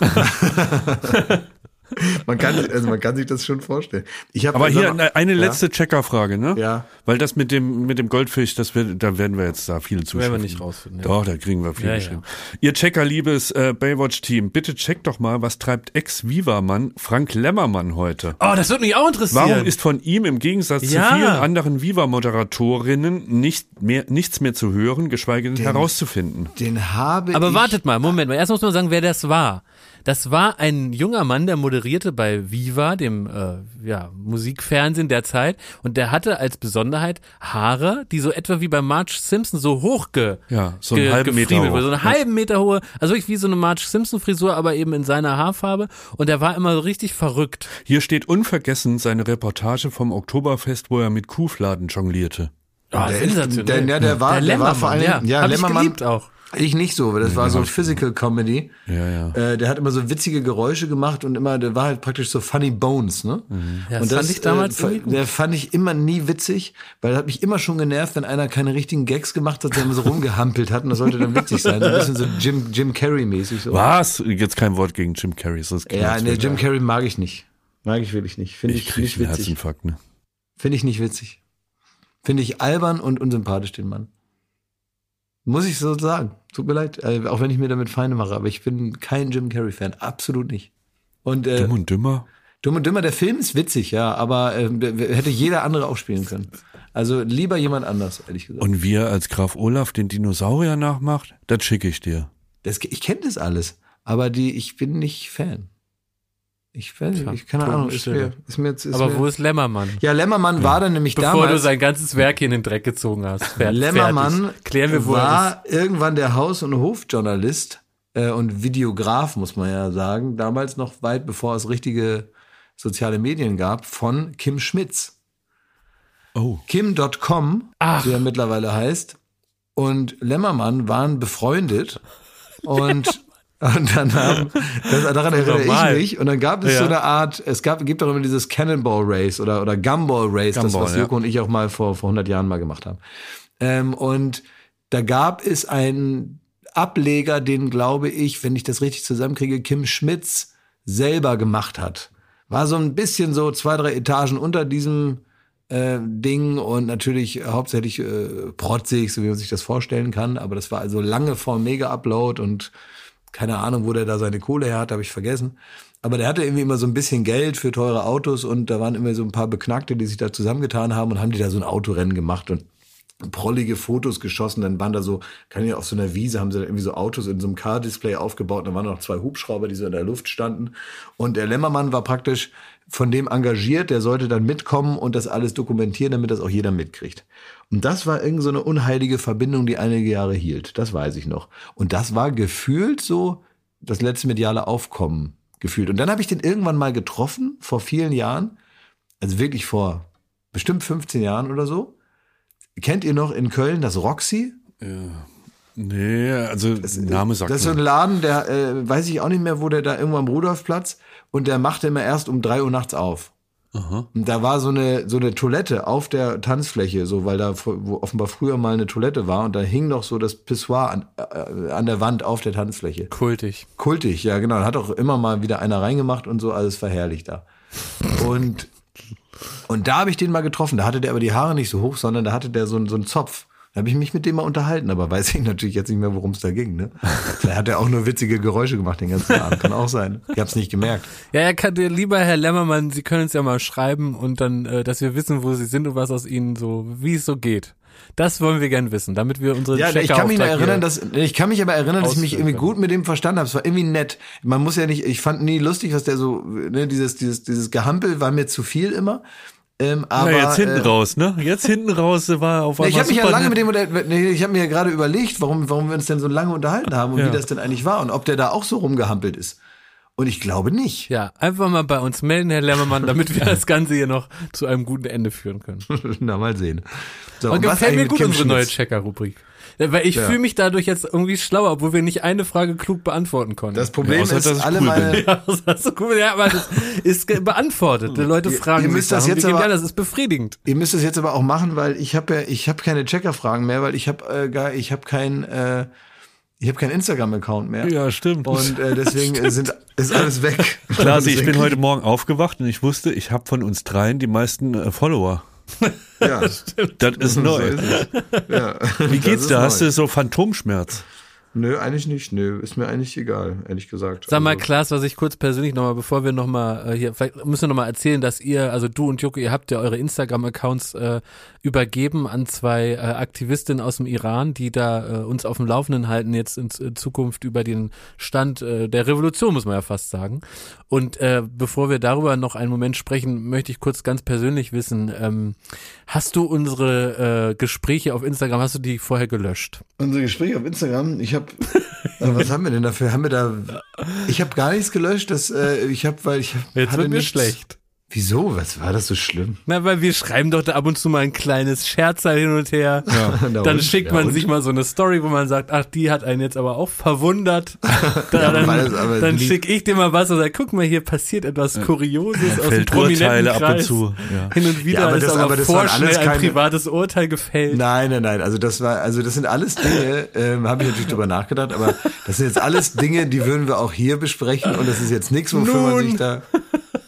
man kann, also man kann sich das schon vorstellen. Ich hab
Aber hier
mal-
eine- letzte Checkerfrage, ne?
Ja.
Weil das mit dem mit dem Goldfisch, das wird, da werden wir jetzt da viele Zuschriften.
wir nicht rausfinden, ja.
Doch, da kriegen wir viele
Ja, ja.
Ihr Checker, liebes äh, Baywatch-Team, bitte checkt doch mal, was treibt Ex-Viva-Mann Frank Lemmermann heute?
Oh, das würde mich auch interessieren.
Warum ist von ihm im Gegensatz
Ja.
zu vielen anderen Viva-Moderatorinnen nicht mehr, nichts mehr zu hören, geschweige denn herauszufinden?
Den habe
Aber
ich,
wartet mal, Moment mal. Erst muss man sagen, wer das war. Das war ein junger Mann, der moderierte bei Viva, dem äh, ja, Musikfernsehen der Zeit. Und der hatte als Besonderheit Haare, die so etwa wie bei Marge Simpson so hoch ge,
Ja, so einen
ge-
halben Meter hoch.
So eine halben Meter hohe, also wirklich wie so eine Marge Simpson Frisur, aber eben in seiner Haarfarbe. Und der war immer so richtig verrückt.
Hier steht unvergessen seine Reportage vom Oktoberfest, wo er mit Kuhfladen jonglierte.
Oh,
Der ist- der- der- der war- der war vor allem-
ja,
ja,
hab ich
Lemmermann-
geliebt auch.
Ich nicht so, weil das war so Physical Comedy.
Ja, ja.
Äh, der hat immer so witzige Geräusche gemacht und immer, der war halt praktisch so Funny Bones, ne?
Ja,
und
das fand ich damals
äh, der fand ich immer nie witzig, weil er hat mich immer schon genervt, wenn einer keine richtigen Gags gemacht hat, der immer so rumgehampelt hat und das sollte dann witzig sein. So ein bisschen so Jim, Jim Carrey-mäßig. So.
Was? Jetzt kein Wort gegen Jim Carrey. Das ist
Ja, nee, Jim Carrey mag ich nicht. Mag ich wirklich nicht. Finde
Ich
ich,
krieg
nicht witzig.
Herzinfarkt, ne?
Finde ich nicht witzig. Finde ich albern und unsympathisch, den Mann. Muss ich so sagen. Tut mir leid, äh, auch wenn ich mir damit Feinde mache, aber ich bin kein Jim Carrey-Fan. Absolut nicht. Und äh,
Dumm und dümmer?
Dumm und Dümmer, der Film ist witzig, ja, aber äh, hätte jeder andere auch spielen können. Also lieber jemand anders, ehrlich gesagt.
Und wie er als Graf Olaf den Dinosaurier nachmacht, das schicke ich dir.
Das, ich kenne das alles, aber die, ich bin nicht Fan. Ich weiß nicht, ich keine Ahnung, ist mir, ist mir jetzt, ist
Aber
mir,
wo ist Lämmermann?
ja, Lämmermann war dann nämlich
Bevor du
damals.
sein ganzes Werk hier in den Dreck gezogen hast. Fer
Lämmermann
fertig. Klären wir, wo er
war irgendwann der Haus- und Hofjournalist äh, und Videograf, muss man ja sagen, damals noch weit bevor es richtige soziale Medien gab, von Kim Schmitz.
Oh.
Kim.com, wie er mittlerweile heißt, und Lämmermann waren befreundet und und dann haben, das, daran erinnere
normal.
ich mich. Und dann gab es
Ja.
so eine Art, es gab, gibt auch immer dieses Cannonball Race oder, oder Gumball Race, das,
Gumball,
was
ja.
Joko und ich auch mal vor, vor 100 Jahren mal gemacht haben. Ähm, und da gab es einen Ableger, den glaube ich, wenn ich das richtig zusammenkriege, Kim Schmitz selber gemacht hat. War so ein bisschen so zwei, drei Etagen unter diesem äh, Ding und natürlich hauptsächlich äh, protzig, so wie man sich das vorstellen kann. Aber das war also lange vor Mega-Upload und keine Ahnung, wo der da seine Kohle her hat, habe ich vergessen. Aber der hatte irgendwie immer so ein bisschen Geld für teure Autos und da waren immer so ein paar Beknackte, die sich da zusammengetan haben und haben die da so ein Autorennen gemacht und prollige Fotos geschossen, dann waren da so, kann ich auf so einer Wiese, haben sie da irgendwie so Autos in so einem Car-Display aufgebaut, dann waren noch zwei Hubschrauber, die so in der Luft standen und der Lämmermann war praktisch von dem engagiert, der sollte dann mitkommen und das alles dokumentieren, damit das auch jeder mitkriegt. Und das war irgend so eine unheilige Verbindung, die einige Jahre hielt, das weiß ich noch. Und das war gefühlt so das letzte mediale Aufkommen gefühlt. Und dann habe ich den irgendwann mal getroffen, vor vielen Jahren, also wirklich vor bestimmt 15 Jahren oder so. Kennt ihr noch in Köln das Roxy?
Nee, also Name sagt
Das ist so ein. Laden, der äh, weiß ich auch nicht mehr, wo der da irgendwo am Rudolfplatz und der machte immer erst um drei Uhr nachts auf. Und da war so eine so eine Toilette auf der Tanzfläche, so weil da wo offenbar früher mal eine Toilette war und da hing noch so das Pissoir an, äh, an der Wand auf der Tanzfläche.
Kultig.
Kultig, ja genau. Da hat auch immer mal wieder einer reingemacht und so, alles verherrlicht da. Und, und da habe ich den mal getroffen. Da hatte der aber die Haare nicht so hoch, sondern da hatte der so, so einen Zopf. Da habe ich mich mit dem mal unterhalten, aber weiß ich natürlich jetzt nicht mehr, worum es da ging. Ne? Da hat er auch nur witzige Geräusche gemacht den ganzen Abend. Kann auch sein. Ich habe es nicht gemerkt.
Ja, er kann, lieber Herr Lämmermann, Sie können uns ja mal schreiben und dann, äh, dass wir wissen, wo Sie sind und was aus Ihnen so, wie es so geht. Das wollen wir gern wissen, damit wir unsere
Ja, ich kann mich erinnern, dass ich kann mich aber erinnern, dass ich mich irgendwie gut mit dem verstanden habe. Es war irgendwie nett. Man muss ja nicht, ich fand nie lustig, was der so, ne, dieses, dieses, dieses Gehampel war mir zu viel immer. Ähm, aber,
Na, jetzt hinten
äh,
raus, ne? Jetzt hinten raus war auf einmal
ich habe mich ja lange mit dem nee, ich habe mir ja gerade überlegt, warum warum wir uns denn so lange unterhalten haben und
Ja.
wie das denn eigentlich war und ob der da auch so rumgehampelt ist. Und ich glaube nicht.
Ja, einfach mal bei uns melden, Herr Lemmermann, damit wir das Ganze hier noch zu einem guten Ende führen können.
Na mal sehen. So,
Und gefällt mir gut unsere neue? Checker-Rubrik. Weil ich
Ja.
fühle mich dadurch jetzt irgendwie schlauer, obwohl wir nicht eine Frage klug beantworten konnten.
Das Problem
Ja,
ist,
dass ich
alle
cool
meine
bin.
ja, das du gut, ja, aber das ist beantwortet. Die Leute fragen
ihr
sich
müsst das jetzt aber-
ja, das ist befriedigend.
Ihr müsst es jetzt aber auch machen, weil ich habe ja, ich habe keine Checker-Fragen mehr, weil ich habe äh, gar, ich habe kein, äh, ich habe keinen Instagram-Account mehr.
Ja, stimmt.
Und äh, deswegen äh, sind ist alles weg.
Klar, ich bin heute Morgen aufgewacht und ich wusste, ich habe von uns dreien die meisten äh, Follower.
Ja,
Das ist
so
neu.
ist es. Ja.
Wie geht's da? Hast
neu.
du so Phantomschmerz?
Nö, eigentlich nicht. Nö, ist mir eigentlich egal, ehrlich gesagt.
Sag mal,
Also-
Klaas, was ich kurz persönlich nochmal, bevor wir nochmal äh, hier, vielleicht müssen wir nochmal erzählen, dass ihr, also du und Jucke, ihr habt ja eure Instagram-Accounts äh, übergeben an zwei äh, Aktivistinnen aus dem Iran, die da äh, uns auf dem Laufenden halten jetzt in, in Zukunft über den Stand äh, der Revolution, muss man ja fast sagen. Und äh, bevor wir darüber noch einen Moment sprechen, möchte ich kurz ganz persönlich wissen, ähm, hast du unsere äh, Gespräche auf Instagram, hast du die vorher gelöscht?
Unser Gespräch auf Instagram, ich habe, was haben wir denn dafür? Haben wir da, ich habe gar nichts gelöscht, das, äh, ich habe, weil ich
Jetzt
hatte
wird mir
nichts-
schlecht.
Wieso? Was war das so schlimm?
Na, weil wir schreiben doch da ab und zu mal ein kleines Scherzer hin und her.
Na
Dann
und?
schickt
Ja
man
und?
sich mal so eine Story, wo man sagt, ach, die hat einen jetzt aber auch verwundert. Da,
Ja,
dann
aber
dann schicke ich dir mal was und sag, guck mal, hier passiert etwas Kurioses aus dem prominenten
Urteile ab und
Kreis.
zu. Ja.
Hin und wieder
Ja, aber
ist
das-
aber,
aber das
vorschnell
alles
ein
keine-
privates Urteil gefällt.
Nein, nein, nein. Also das war, also das sind alles Dinge, ähm, habe ich natürlich drüber nachgedacht, aber das sind jetzt alles Dinge, die würden wir auch hier besprechen und das ist jetzt nichts, wofür man
Nun.
sich da.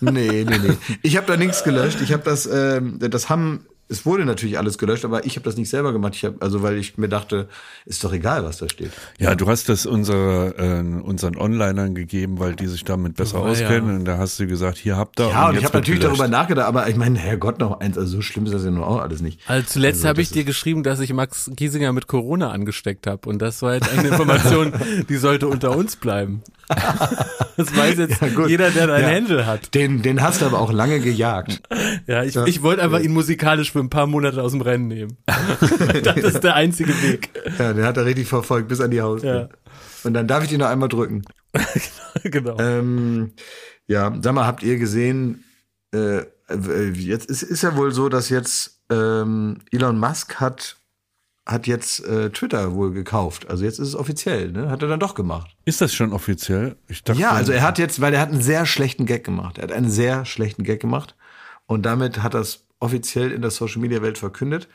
Nee, nee, nee. Ich habe da nichts gelöscht. Ich habe das, ähm, das haben, es wurde natürlich alles gelöscht, aber ich habe das nicht selber gemacht. Ich habe, also weil ich mir dachte, ist doch egal, was da steht.
Ja, du hast das unsere, äh, unseren Onlinern gegeben, weil die sich damit besser
Oh, ja.
auskennen. Und da hast du gesagt, hier habt ihr.
Ja, und ich
jetzt
habe natürlich
gelöscht.
darüber nachgedacht, aber ich meine, Herrgott noch eins, also so schlimm ist das ja nun auch alles nicht.
Also zuletzt
Also
habe ich dir geschrieben, dass ich Max Giesinger mit Corona angesteckt habe. Und das war jetzt eine Information, die sollte unter uns bleiben. Das weiß jetzt
Ja,
jeder, der dein
Ja.
Händel hat.
Den, den hast du aber auch lange gejagt.
Ja, ich,
Ja.
ich wollte einfach ihn musikalisch für ein paar Monate aus dem Rennen nehmen. das ist der einzige Weg.
Ja, den hat er richtig verfolgt bis an die Haustür.
Ja.
Und dann darf ich ihn noch einmal drücken.
genau.
Ähm, ja, sag mal, habt ihr gesehen, äh, äh, jetzt ist, ist ja wohl so, dass jetzt ähm, Elon Musk hat, hat jetzt äh, Twitter wohl gekauft. Also jetzt ist es offiziell, ne? Hat er dann doch gemacht.
Ist das schon offiziell? Ich dachte,
Ja, also er hat jetzt, weil er hat einen sehr schlechten Gag gemacht. Er hat einen sehr schlechten Gag gemacht. Und damit hat er es offiziell in der Social Media Welt verkündet.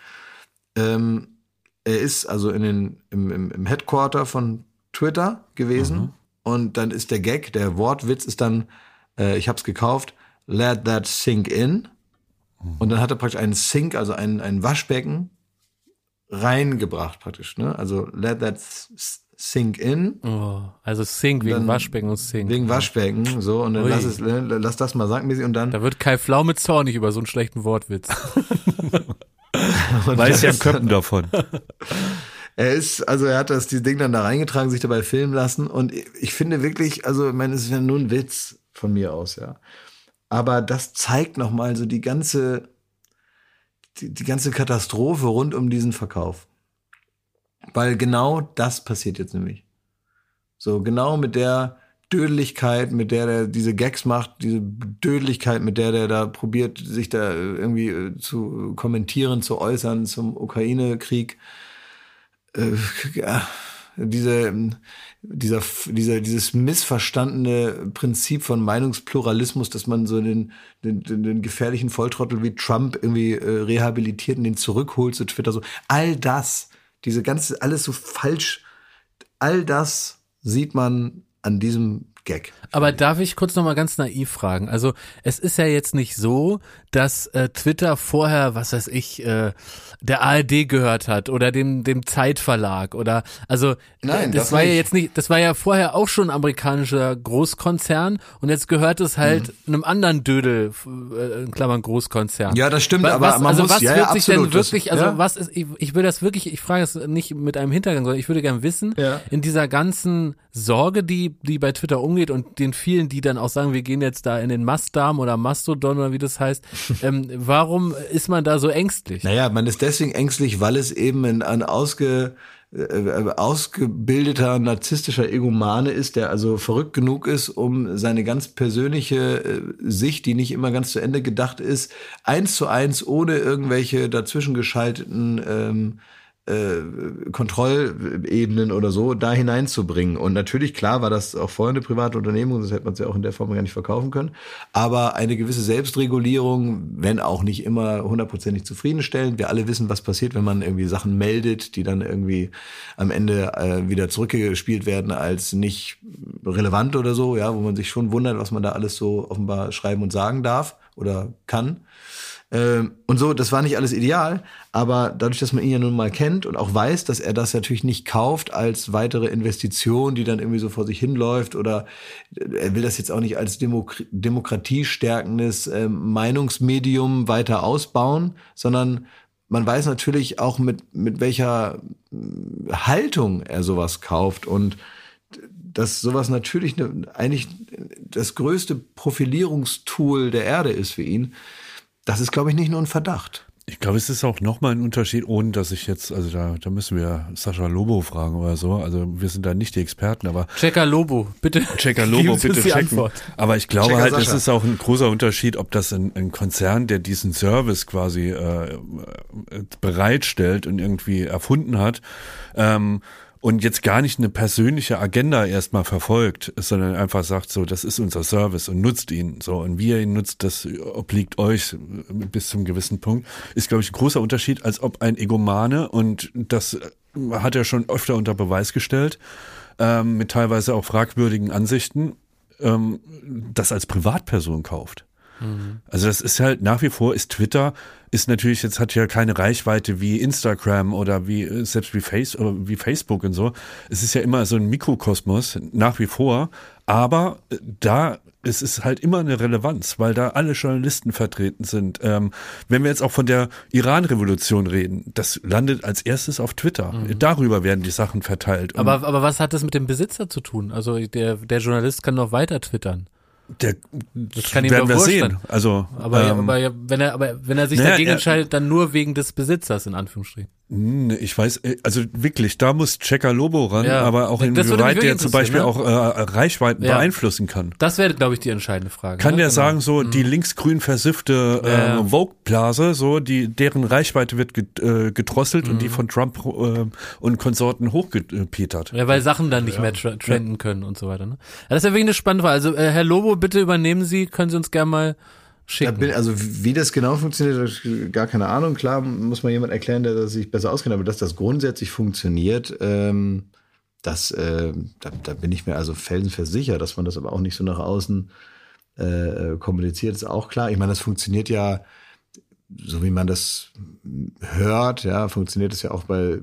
Ähm, er ist also in den, im, im, im Headquarter von Twitter gewesen. Und dann ist der Gag, der Wortwitz ist dann, äh, ich hab's gekauft, let that sink in. Und dann hat er praktisch einen Sink, also ein, ein Waschbecken, reingebracht praktisch. Ne? Also let that sink in.
Oh, also Sink wegen
Dann-
Waschbecken und Sink.
Wegen Waschbecken, so, und dann
Ui.
lass es, ne, lass das mal sacken, und dann.
Da wird Kai Pflaume zornig über so einen schlechten Wortwitz.
weiß ja Köppen davon.
Er ist, also er hat das, die Ding dann da reingetragen, sich dabei filmen lassen, und ich, ich finde wirklich, also, ich meine, es ist ja nur ein Witz von mir aus, ja. Aber das zeigt nochmal so die ganze, die, die ganze Katastrophe rund um diesen Verkauf. Weil genau das passiert jetzt nämlich. So, genau mit der Dödeligkeit, mit der der diese Gags macht, diese Dödeligkeit, mit der der da probiert, sich da äh, irgendwie äh, zu kommentieren, zu äußern zum Ukraine-Krieg. Äh, ja, diese, ähm, dieser, dieser, dieses missverstandene Prinzip von Meinungspluralismus, dass man so den, den, den, gefährlichen Volltrottel wie Trump irgendwie äh, rehabilitiert und den zurückholt zu Twitter, so all das, diese ganze, alles so falsch, all das sieht man an diesem Gag.
Aber darf ich kurz nochmal ganz naiv fragen? Also es ist ja jetzt nicht so, dass äh, Twitter vorher, was weiß ich, äh, der ARD gehört hat oder dem dem Zeitverlag oder also
Nein,
das,
das
war ja
nicht.
jetzt nicht, das war ja vorher auch schon ein amerikanischer Großkonzern und jetzt gehört es halt einem anderen Dödel, äh, in Klammern Großkonzern.
Ja, das stimmt,
Wa-
aber
was,
man
also
muss-
was
ja,
wird
ja,
sich denn
absolut, das-
wirklich, also
ja.
was ist, ich, ich will das wirklich, ich frage es nicht mit einem Hintergrund, sondern ich würde gern wissen,
Ja.
in dieser ganzen Sorge, die, die bei Twitter umgeht und den vielen, die dann auch sagen, wir gehen jetzt da in den Mastdarm oder Mastodon oder wie das heißt, ähm, warum ist man da so ängstlich?
Naja, man ist deswegen ängstlich, weil es eben ein, ein ausge, äh, ausgebildeter narzisstischer Egomane ist, der also verrückt genug ist, um seine ganz persönliche äh, Sicht, die nicht immer ganz zu Ende gedacht ist, eins zu eins ohne irgendwelche dazwischen geschalteten ähm, äh, Kontrollebenen oder so da hineinzubringen. Und natürlich, klar, war das auch vorher eine private Unternehmung, das hätte man es ja auch in der Form gar nicht verkaufen können. Aber eine gewisse Selbstregulierung, wenn auch nicht immer hundertprozentig zufriedenstellend. Wir alle wissen, was passiert, wenn man irgendwie Sachen meldet, die dann irgendwie am Ende äh, wieder zurückgespielt werden als nicht relevant oder so, ja, wo man sich schon wundert, was man da alles so offenbar schreiben und sagen darf oder kann. Ähm, und so, das war nicht alles ideal, aber dadurch, dass man ihn ja nun mal kennt und auch weiß, dass er das natürlich nicht kauft als weitere Investition, die dann irgendwie so vor sich hinläuft oder äh, er will das jetzt auch nicht als Demok demokratiestärkendes äh, Meinungsmedium weiter ausbauen, sondern man weiß natürlich auch mit, mit welcher äh, Haltung er sowas kauft und dass sowas natürlich ne, eigentlich das größte Profilierungstool der Erde ist für ihn. Das ist, glaube ich, nicht nur ein Verdacht.
Ich glaube, es ist auch nochmal ein Unterschied, ohne dass ich jetzt, also da, da müssen wir Sascha Lobo fragen oder so. Also wir sind da nicht die Experten, aber.
Checker Lobo, bitte.
Checker Lobo, bitte checken.
Antwort.
Aber ich glaube
Checker
halt, es ist auch ein großer Unterschied, ob das ein, ein Konzern, der diesen Service quasi äh, äh, bereitstellt und irgendwie erfunden hat, ähm, und jetzt gar nicht eine persönliche Agenda erstmal verfolgt, sondern einfach sagt so, das ist unser Service und nutzt ihn so und wie ihr ihn nutzt, das obliegt euch bis zum gewissen Punkt, ist glaube ich ein großer Unterschied, als ob ein Egomane und das hat er schon öfter unter Beweis gestellt, ähm, mit teilweise auch fragwürdigen Ansichten, ähm, das als Privatperson kauft. Also das ist halt nach wie vor ist Twitter ist natürlich jetzt hat ja keine Reichweite wie Instagram oder wie äh, selbst wie Face oder wie Facebook und so. Es ist ja immer so ein Mikrokosmos nach wie vor, aber äh, da es ist halt immer eine Relevanz, weil da alle Journalisten vertreten sind. Ähm, wenn wir jetzt auch von der Iran-Revolution reden, das landet als erstes auf Twitter. Darüber werden die Sachen verteilt.
Aber, aber was hat das mit dem Besitzer zu tun? Also der, der Journalist kann noch weiter twittern.
Der,
Das kann ihm
werden
doch
wir sehen. Also,
Aber,
ähm,
aber wenn er, aber wenn er sich
naja,
dagegen entscheidet, dann nur wegen des Besitzers in Anführungsstrichen.
Nee, Ich weiß, äh, also wirklich, da muss Checker Lobo ran,
Ja.
aber auch inwieweit der zum Beispiel
interessieren,
auch äh, Reichweiten
Ja.
beeinflussen kann.
Das wäre, glaube ich, die entscheidende Frage.
Kann
ne?
der
Genau.
sagen, so die linksgrün versiffte äh. Vogue-Blase, so die deren Reichweite wird get, äh, gedrosselt und
Mhm.
die von Trump äh, und Konsorten hochgepetert.
Ja, weil Sachen dann nicht mehr tra trenden können und so weiter. Ne? Das ist ja wirklich eine spannende Frage. Also, äh, Herr Lobo, bitte übernehmen Sie, können Sie uns gerne mal schicken.
bin, also wie das genau funktioniert, gar keine Ahnung. Klar muss mal jemand erklären, der sich besser auskennt, aber dass das grundsätzlich funktioniert, ähm, das, äh, da, da bin ich mir also felsenversichert, dass man das aber auch nicht so nach außen äh, kommuniziert, ist auch klar. Ich meine, das funktioniert ja, so wie man das hört, ja, funktioniert es ja auch bei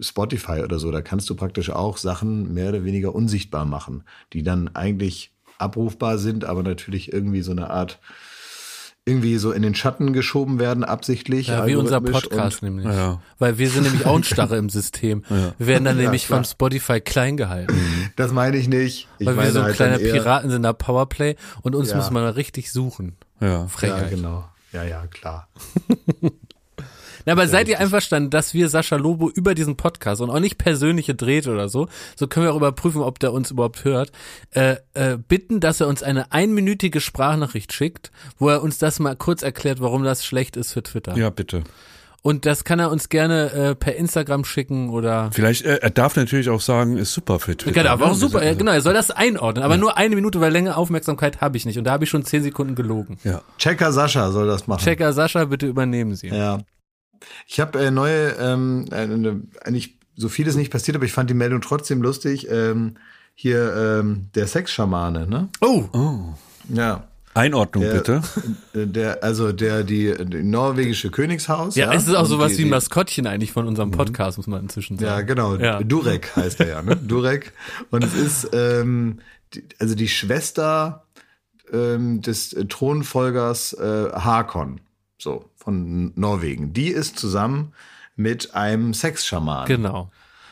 Spotify oder so. Da kannst du praktisch auch Sachen mehr oder weniger unsichtbar machen, die dann eigentlich abrufbar sind, aber natürlich irgendwie so eine Art irgendwie so in den Schatten geschoben werden, absichtlich.
ja, wie unser Podcast nämlich.
Ja.
Weil wir sind nämlich auch ein Starre im System. Wir werden dann
Ja,
nämlich
klar.
von Spotify klein gehalten.
Das meine ich nicht. Ich
weil wir so ein
halt
kleiner Piraten sind, da Powerplay und uns
Ja.
muss man richtig suchen.
Ja.
Ja,
Frechheit.
genau. Ja, ja, klar.
Na, aber seid ihr einverstanden, dass wir Sascha Lobo über diesen Podcast und auch nicht persönliche Drähte oder so, so können wir auch überprüfen, ob der uns überhaupt hört, äh, äh, bitten, dass er uns eine einminütige Sprachnachricht schickt, wo er uns das mal kurz erklärt, warum das schlecht ist für Twitter.
ja, bitte.
Und das kann er uns gerne äh, per Instagram schicken oder
Vielleicht, äh, er darf natürlich auch sagen, ist super für Twitter.
Genau, auch super, ja,
Also,
genau, er soll das einordnen, aber nur eine Minute, weil länger Aufmerksamkeit habe ich nicht und da habe ich schon zehn Sekunden gelogen.
Ja.
Checker Sascha soll das machen.
Checker Sascha, bitte übernehmen Sie.
Ja. Ich habe äh, neue, ähm, eine, eigentlich so vieles nicht passiert, aber ich fand die Meldung trotzdem lustig. Ähm, hier ähm, der Sexschamane, ne?
Oh,
Ja.
Einordnung
Der,
bitte.
äh, Der, also der, die, die norwegische Königshaus.
ja, es ist auch sowas
die,
wie ein Maskottchen eigentlich von unserem Podcast, muss man inzwischen sagen.
Ja, genau.
Ja.
Durek heißt er ja, ne? Durek. Und es ist ähm, die, also die Schwester ähm, des äh, Thronfolgers äh, Hakon, so von Norwegen. Die ist zusammen mit einem Sexschaman.
Genau.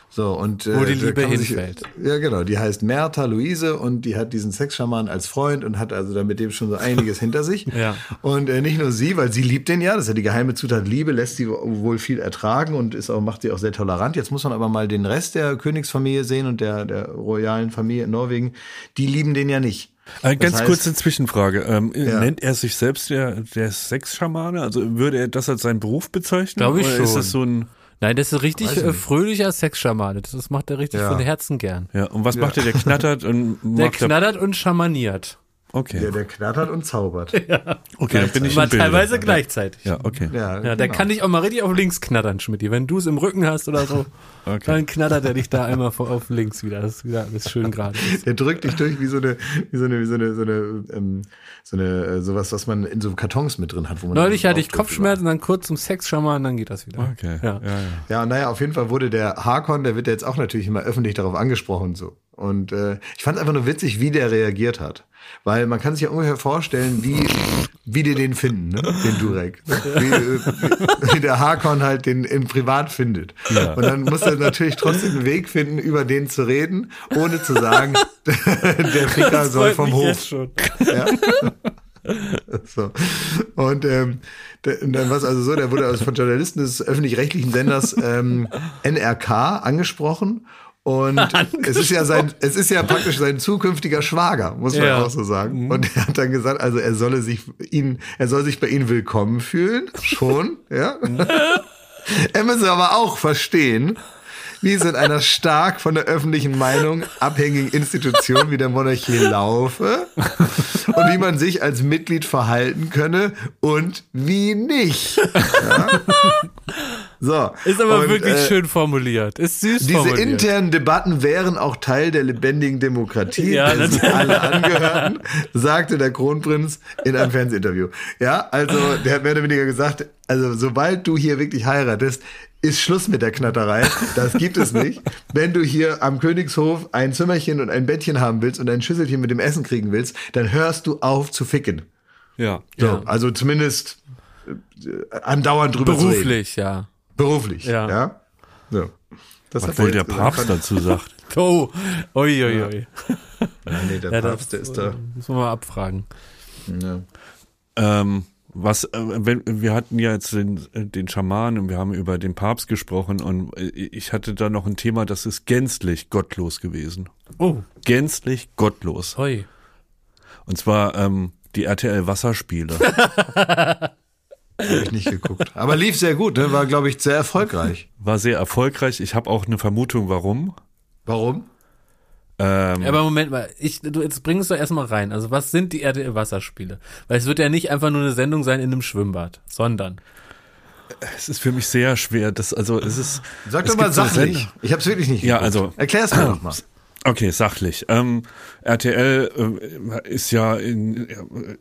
So, und, äh,
Wo die
da
Liebe
man sich-
hinfällt.
Ja, genau. Die heißt Mertha Luise und die hat diesen Sexschaman als Freund und hat also da mit dem schon so einiges hinter sich.
Ja.
Und äh, nicht nur sie, weil sie liebt den ja, das ist ja die geheime Zutat Liebe, lässt sie wohl viel ertragen und ist auch, macht sie auch sehr tolerant. Jetzt muss man aber mal den Rest der Königsfamilie sehen und der, der royalen Familie in Norwegen. Die lieben den ja nicht.
Äh, ganz
Das heißt-
kurze Zwischenfrage. Ähm,
Ja.
Nennt er sich selbst der, der Sexschamane? Also würde er das als seinen Beruf bezeichnen?
Glaub ich
Oder Ist
schon.
das so ein,
Nein, das ist richtig äh, fröhlicher Sexschamane. Das, das macht er richtig
Ja.
von Herzen gern.
ja, und was macht er? Der knattert und
Der
er,
knattert und schamaniert.
Okay.
Der, der knattert und zaubert.
okay, dann bin ich
Aber
im
teilweise gleichzeitig.
Ja, okay.
Ja,
Ja, der
genau.
kann dich auch mal richtig auf links knattern, Schmidt. Wenn du es im Rücken hast oder so,
Okay.
dann knattert er dich da einmal vor- auf links wieder. Das ist wieder alles schön gerade. ist.
Der drückt dich durch wie so eine, wie so eine, wie so eine, so eine, ähm, so eine, äh, sowas, was man in so Kartons mit drin hat. Wo man
Neulich hatte ich Kopfschmerzen, dann kurz zum Sexschaman, dann geht das wieder.
Okay.
Ja.
Ja, ja.
Ja, naja, auf jeden Fall wurde der Hakon, der wird ja jetzt auch natürlich immer öffentlich darauf angesprochen so. Und äh, ich fand einfach nur witzig, wie der reagiert hat. Weil man kann sich ja ungefähr vorstellen, wie, wie die den finden, ne? den Durek. Ne? Wie, äh, wie der Hakon halt den im Privat findet. Und dann muss er natürlich trotzdem einen Weg finden, über den zu reden, ohne zu sagen, der Ficker soll vom Hof.
jetzt schon.
Ja. So. Und ähm, dann war es also so, der wurde also von Journalisten des öffentlich-rechtlichen Senders ähm, NRK angesprochen. Und es ist ja sein, es ist ja praktisch sein zukünftiger Schwager, muss man
Ja.
auch so sagen. Und er hat dann gesagt, also er solle sich ihn, er soll sich bei ihnen willkommen fühlen, schon, ja. er müsse aber auch verstehen, wie es in einer stark von der öffentlichen Meinung abhängigen Institution wie der Monarchie laufe und wie man sich als Mitglied verhalten könne und wie nicht. Ja? So.
Ist aber
und,
wirklich
äh,
schön formuliert. Ist süß
diese
formuliert.
internen Debatten wären auch Teil der lebendigen Demokratie,
Ja,
der sie alle angehörten, sagte der Kronprinz in einem Fernsehinterview. Ja, also der hat mehr oder weniger gesagt, also sobald du hier wirklich heiratest, ist Schluss mit der Knatterei. Das gibt es nicht. Wenn du hier am Königshof ein Zimmerchen und ein Bettchen haben willst und ein Schüsselchen mit dem Essen kriegen willst, dann hörst du auf zu ficken.
Ja.
So,
Ja.
also zumindest äh, andauernd drüber zu reden.
Beruflich, ja.
Beruflich.
Ja.
Ja. So. Das
wohl der
jetzt gesagt.
Papst dazu sagt.
Oh, oi, oi, oi.
Nein, nee, der
Ja,
Papst, der
das
ist da.
Muss man mal abfragen.
Ja.
Ähm, was, äh, wenn, wir hatten ja jetzt den, den Schaman und wir haben über den Papst gesprochen und äh, ich hatte da noch ein Thema, das ist gänzlich gottlos gewesen.
Oh,
Gänzlich gottlos.
oi.
Und zwar ähm, die RTL Wasserspiele.
Habe ich nicht geguckt. Aber lief sehr gut, ne? war, glaube ich, sehr erfolgreich.
War sehr erfolgreich. Ich habe auch eine Vermutung, warum.
Warum?
Ähm,
Aber Moment mal, ich, du, jetzt bringst du erstmal rein. Also was sind die RTL-Wasserspiele? Weil es wird ja nicht einfach nur eine Sendung sein in einem Schwimmbad, sondern.
es ist für mich sehr schwer. Das, also es ist.
Sag
es
doch mal sachlich. Ich habe es wirklich nicht
Ja,
geguckt.
also-
Erklär es mir doch mal.
Okay, sachlich. Ähm, RTL äh, ist ja in,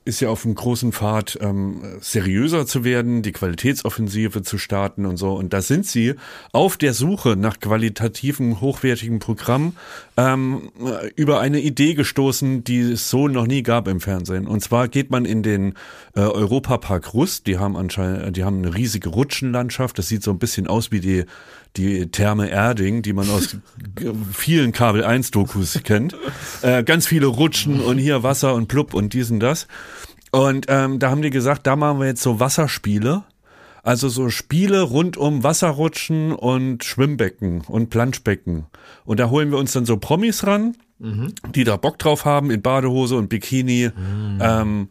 ist ja auf einem großen Pfad, ähm, seriöser zu werden, die Qualitätsoffensive zu starten und so. Und da sind sie auf der Suche nach qualitativen, hochwertigen Programm ähm, über eine Idee gestoßen, die es so noch nie gab im Fernsehen. Und zwar geht man in den äh, Europapark Rust. Die haben anscheinend, die haben eine riesige Rutschenlandschaft. Das sieht so ein bisschen aus wie die die Therme Erding, die man aus vielen Kabel 1 Dokus kennt. Äh, ganz viele Rutschen und hier Wasser und Plupp und dies und das. Und ähm, da haben die gesagt, da machen wir jetzt so Wasserspiele. Also so Spiele rund um Wasserrutschen und Schwimmbecken und Planschbecken. Und da holen wir uns dann so Promis ran, die da Bock drauf haben, in Badehose und Bikini. Ähm,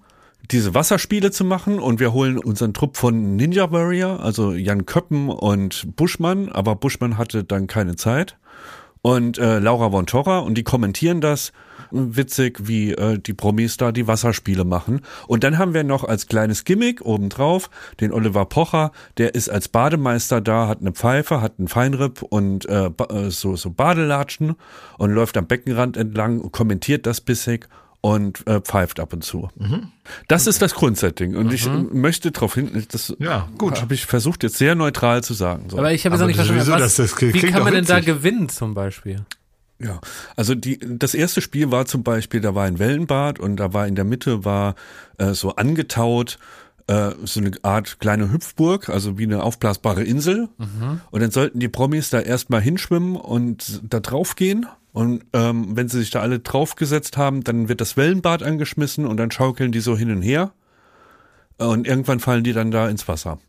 diese Wasserspiele zu machen und wir holen unseren Trupp von Ninja Warrior, also Jan Köppen und Buschmann, aber Buschmann hatte dann keine Zeit und äh, Laura von Torra und die kommentieren das witzig, wie äh, die Promis da die Wasserspiele machen. Und dann haben wir noch als kleines Gimmick obendrauf den Oliver Pocher, der ist als Bademeister da, hat eine Pfeife, hat einen Feinripp und äh, äh, so, so Badelatschen und läuft am Beckenrand entlang und kommentiert das bissig und äh, pfeift ab und zu. Das ist das Grundsetting. Und ich äh, möchte darauf hin, das
Ja, gut.
habe ich versucht jetzt sehr neutral zu sagen. So.
Aber ich habe jetzt noch
Aber
nicht verstanden, was,
das- das
wie kann man denn da gewinnen zum Beispiel?
Ja, also die, das erste Spiel war zum Beispiel, da war ein Wellenbad und da war in der Mitte war äh, so angetaut äh, so eine Art kleine Hüpfburg, also wie eine aufblasbare Insel. Und dann sollten die Promis da erstmal hinschwimmen und da drauf gehen. Und ähm, wenn sie sich da alle draufgesetzt haben, dann wird das Wellenbad angeschmissen und dann schaukeln die so hin und her. Und irgendwann fallen die dann da ins Wasser.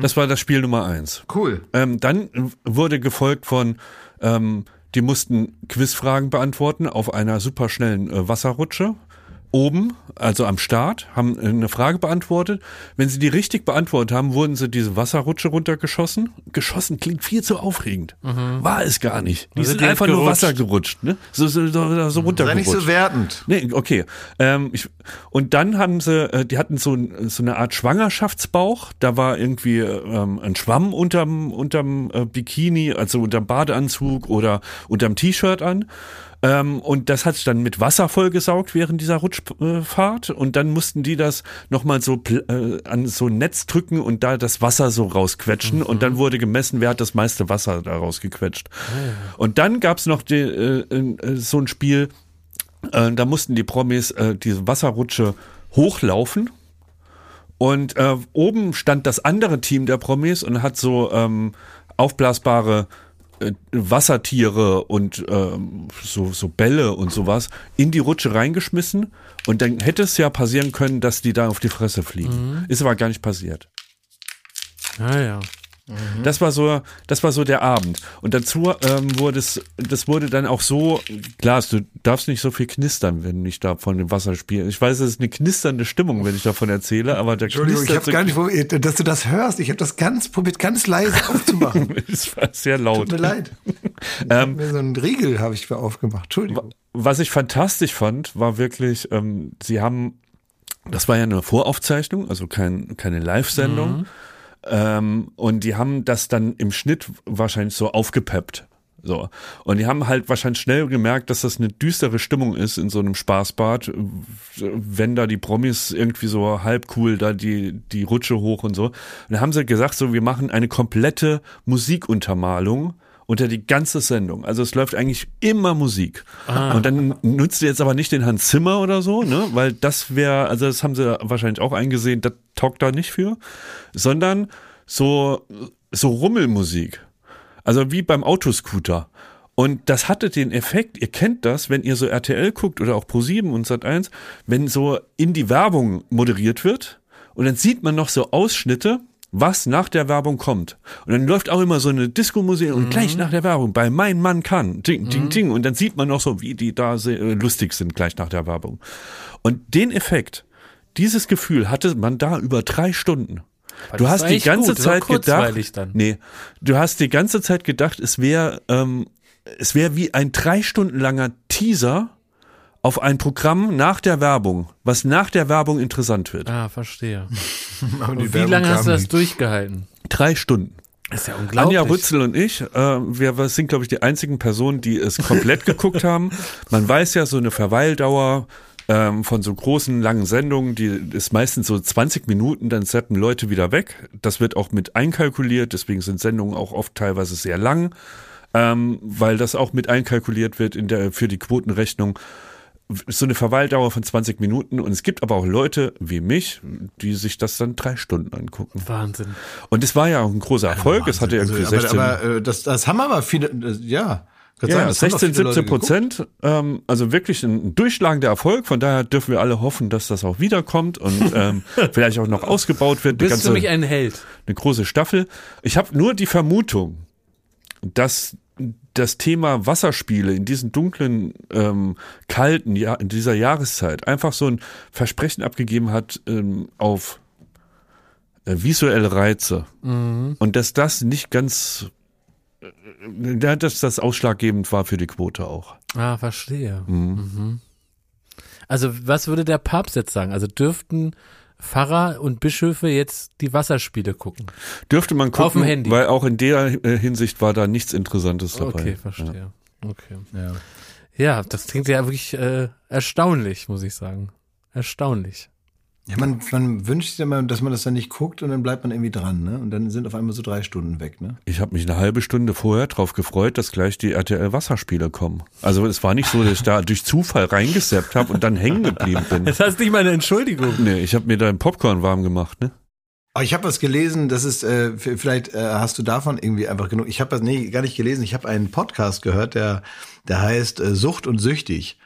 Das war das Spiel Nummer eins.
Cool.
Ähm, dann wurde gefolgt von, ähm, die mussten Quizfragen beantworten auf einer superschnellen äh, Wasserrutsche. Oben, also am Start, haben äh, eine Frage beantwortet. Wenn sie die richtig beantwortet haben, wurden sie diese Wasserrutsche runtergeschossen. Geschossen klingt viel zu aufregend. War es gar nicht. Die
Also
sind
die
einfach
sind
nur
gerutscht.
Wasser gerutscht, ne? So, so, so, so
Sei
runtergerutscht.
nicht so wertend.
Nee, okay. Ähm, ich, und dann haben sie, äh, die hatten so, so eine Art Schwangerschaftsbauch. Da war irgendwie ähm, ein Schwamm unterm, unterm äh, Bikini, also unterm Badeanzug oder unterm T-Shirt an. Ähm, und das hat sich dann mit Wasser vollgesaugt während dieser Rutschfahrt. Und dann mussten die das nochmal so äh, an so ein Netz drücken und da das Wasser so rausquetschen. Und dann wurde gemessen, wer hat das meiste Wasser da rausgequetscht. Und dann gab's noch die, äh, äh, so ein Spiel, äh, da mussten die Promis äh, diese Wasserrutsche hochlaufen. Und äh, oben stand das andere Team der Promis und hat so ähm, aufblasbare äh, Wassertiere und ähm, so, so Bälle und sowas in die Rutsche reingeschmissen. Und dann hätte es ja passieren können, dass die da auf die Fresse fliegen. Ist aber gar nicht passiert.
Ah ja.
Das war so, das war so der Abend. Und dazu ähm, wurde es, das wurde dann auch so, klar, du darfst nicht so viel knistern, wenn ich da von dem Wasser spiele. Ich weiß, es ist eine knisternde Stimmung, wenn ich davon erzähle, aber der
Entschuldigung, ich habe gar nicht, wo- dass du das hörst. Ich habe das ganz probiert, ganz leise aufzumachen.
Es war sehr
Tut
laut.
mir leid. Hab mir so einen Riegel habe ich mir aufgemacht. Entschuldigung.
Was ich fantastisch fand, war wirklich, ähm, sie haben, das war ja eine Voraufzeichnung, also kein, keine Live-Sendung. Ähm, und die haben das dann im Schnitt wahrscheinlich so aufgepeppt. So. Und die haben halt wahrscheinlich schnell gemerkt, dass das eine düstere Stimmung ist in so einem Spaßbad, wenn da die Promis irgendwie so halb cool da die, die Rutsche hoch und so. Und dann haben sie gesagt, so, wir machen eine komplette Musikuntermalung unter die ganze Sendung. Also es läuft eigentlich immer Musik. Und dann nutzt ihr jetzt aber nicht den Hans Zimmer oder so, ne? Weil das wäre, also das haben sie wahrscheinlich auch eingesehen, das taugt da nicht für, sondern so, so Rummelmusik. Also wie beim Autoscooter. Und das hatte den Effekt, ihr kennt das, wenn ihr so RTL guckt oder auch Pro7 und Sat1, wenn so in die Werbung moderiert wird und dann sieht man noch so Ausschnitte, was nach der Werbung kommt. Und dann läuft auch immer so eine Disco-Musik und gleich nach der Werbung bei Mein Mann kann, ding, ding, ding. Und dann sieht man noch so, wie die da äh, lustig sind gleich nach der Werbung. Und den Effekt, dieses Gefühl hatte man da über drei Stunden. Du
das
hast
war
die ganze
gut,
Zeit gedacht, nee, du hast die ganze Zeit gedacht, es wäre, ähm, es wäre wie ein drei Stunden langer Teaser auf ein Programm nach der Werbung, was nach der Werbung interessant wird.
Ah, verstehe. Wie
Werbung
lange hast du das
nicht.
durchgehalten?
Drei Stunden.
Das ist ja unglaublich.
Anja Rützel und ich, äh, wir wir sind, glaube ich, die einzigen Personen, die es komplett geguckt haben. Man weiß ja, so eine Verweildauer ähm, von so großen, langen Sendungen, die ist meistens so 20 Minuten, dann zappen Leute wieder weg. Das wird auch mit einkalkuliert, deswegen sind Sendungen auch oft teilweise sehr lang, ähm, weil das auch mit einkalkuliert wird in der, für die Quotenrechnung so eine Verweildauer von 20 Minuten und es gibt aber auch Leute wie mich, die sich das dann drei Stunden angucken.
Wahnsinn.
Und es war ja auch ein großer Erfolg. es hatte irgendwie
Also,
16,
aber, aber äh, das, das haben aber viele, äh, ja.
Ja,
doch
16,
viele Leute
17 Prozent. Ähm, also wirklich ein durchschlagender Erfolg. Von daher dürfen wir alle hoffen, dass das auch wiederkommt und ähm, vielleicht auch noch ausgebaut wird.
Bist
ganze,
du mich ein Held?
eine große Staffel. Ich habe nur die Vermutung, dass das Thema Wasserspiele in diesen dunklen, ähm, kalten, ja, in dieser Jahreszeit einfach so ein Versprechen abgegeben hat ähm, auf äh, visuelle Reize. Und dass das nicht ganz, äh, ja, dass das ausschlaggebend war für die Quote auch.
Ah, verstehe. Mhm. Also was würde der Papst jetzt sagen? Also dürften Pfarrer und Bischöfe jetzt die Wasserspiele gucken?
Dürfte man gucken,
Auf dem Handy.
weil auch in der Hinsicht war da nichts Interessantes dabei.
Okay, verstehe. Okay. Ja. das klingt ja wirklich äh, erstaunlich, muss ich sagen. Erstaunlich.
Ja, man, man wünscht sich immer, dass man das dann nicht guckt und dann bleibt man irgendwie dran, ne? Und dann sind auf einmal so drei Stunden weg, ne?
Ich habe mich eine halbe Stunde vorher drauf gefreut, dass gleich die RTL Wasserspiele kommen. Also es war nicht so, dass ich da durch Zufall reingesappt habe und dann hängen geblieben bin.
Das heißt nicht mal eine Entschuldigung.
Nee, ich habe mir da einen Popcorn warm gemacht, ne?
Aber ich habe was gelesen, das ist, äh, vielleicht äh, hast du davon irgendwie einfach genug. Ich habe das nee, gar nicht gelesen. Ich habe einen Podcast gehört, der, der heißt äh, Sucht und Süchtig.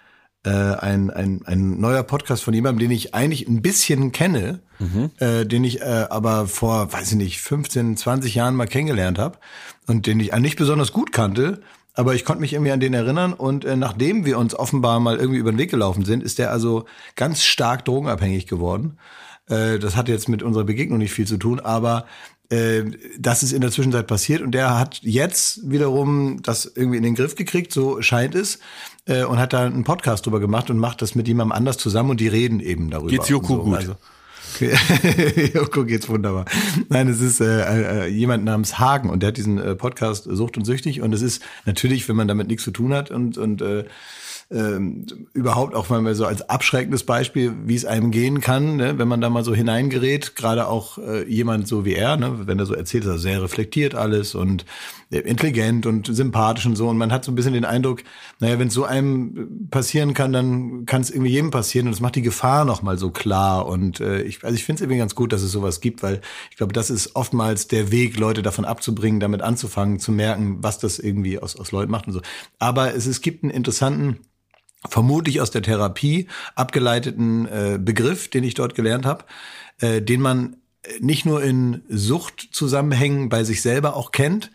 Äh, ein, ein, ein neuer Podcast von jemandem, den ich eigentlich ein bisschen kenne, äh, den ich äh, aber vor, weiß ich nicht, 15, 20 Jahren mal kennengelernt habe und den ich nicht besonders gut kannte. Aber ich konnte mich irgendwie an den erinnern und äh, nachdem wir uns offenbar mal irgendwie über den Weg gelaufen sind, ist der also ganz stark drogenabhängig geworden. Äh, das hat jetzt mit unserer Begegnung nicht viel zu tun, aber äh, das ist in der Zwischenzeit passiert und der hat jetzt wiederum das irgendwie in den Griff gekriegt, so scheint es, äh, und hat da einen Podcast drüber gemacht und macht das mit jemandem anders zusammen und die reden eben darüber.
Geht's Joko
so.
gut?
Also, okay. Joko geht's wunderbar. Nein, es ist äh, äh, jemand namens Hagen und der hat diesen äh, Podcast Sucht und Süchtig und es ist natürlich, wenn man damit nichts zu tun hat und und äh, ähm, überhaupt auch mal so als abschreckendes Beispiel, wie es einem gehen kann, ne, wenn man da mal so hineingerät, gerade auch äh, jemand so wie er, ne, wenn er so erzählt, ist er sehr reflektiert alles und äh, intelligent und sympathisch und so und man hat so ein bisschen den Eindruck, naja, wenn es so einem passieren kann, dann kann es irgendwie jedem passieren und es macht die Gefahr noch mal so klar und äh, ich, also ich finde es irgendwie ganz gut, dass es sowas gibt, weil ich glaube, das ist oftmals der Weg, Leute davon abzubringen, damit anzufangen, zu merken, was das irgendwie aus, aus Leuten macht und so. Aber es, es gibt einen interessanten vermutlich aus der Therapie abgeleiteten äh, Begriff, den ich dort gelernt habe, äh, den man nicht nur in Suchtzusammenhängen bei sich selber auch kennt,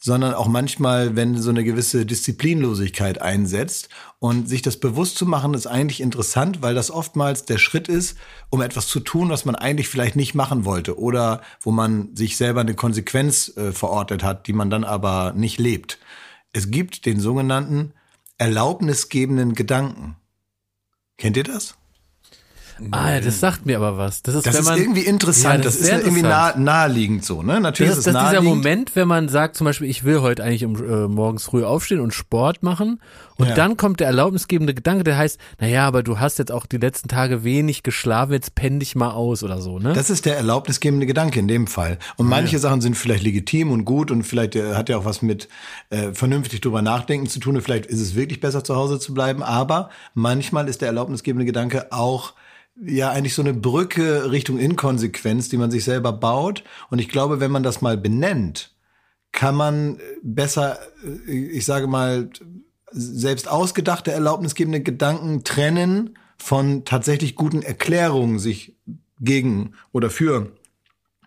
sondern auch manchmal, wenn so eine gewisse Disziplinlosigkeit einsetzt. Und sich das bewusst zu machen, ist eigentlich interessant, weil das oftmals der Schritt ist, um etwas zu tun, was man eigentlich vielleicht nicht machen wollte oder wo man sich selber eine Konsequenz äh, verordnet hat, die man dann aber nicht lebt. Es gibt den sogenannten erlaubnisgebenden Gedanken. Kennt ihr das?
Ah, ja, das sagt mir aber was. Das ist,
Das
wenn
ist
man,
irgendwie interessant.
Ja,
das,
das
ist,
ist
irgendwie nah, naheliegend so, ne? Natürlich
Das
ist
ist
es
das dieser. Moment, wenn man sagt, zum Beispiel, ich will heute eigentlich um äh, morgens früh aufstehen und Sport machen. Und
Ja.
dann kommt der erlaubnisgebende Gedanke, der heißt, naja, aber du hast jetzt auch die letzten Tage wenig geschlafen, jetzt penn dich mal aus oder so, ne?
Das ist der erlaubnisgebende Gedanke in dem Fall. Und manche Sachen sind vielleicht legitim und gut und vielleicht äh, hat ja auch was mit äh, vernünftig drüber nachdenken zu tun. Und vielleicht ist es wirklich besser, zu Hause zu bleiben. Aber manchmal ist der erlaubnisgebende Gedanke auch ja eigentlich so eine Brücke Richtung Inkonsequenz, die man sich selber baut. Und ich glaube, wenn man das mal benennt, kann man besser, äh, ich sage mal, selbst ausgedachte erlaubnisgebende Gedanken trennen von tatsächlich guten Erklärungen, sich gegen oder für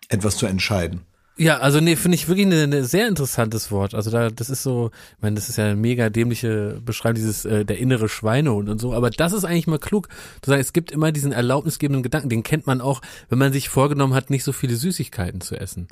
etwas zu entscheiden.
Ja, also nee, finde ich wirklich ein ne, sehr interessantes Wort. Also da, das ist so, ich meine, das ist ja eine mega dämliche Beschreibung, dieses äh, der innere Schweinehund und so. Aber das ist eigentlich mal klug, zu sagen, es gibt immer diesen erlaubnisgebenden Gedanken. Den kennt man auch, wenn man sich vorgenommen hat, nicht so viele Süßigkeiten zu essen.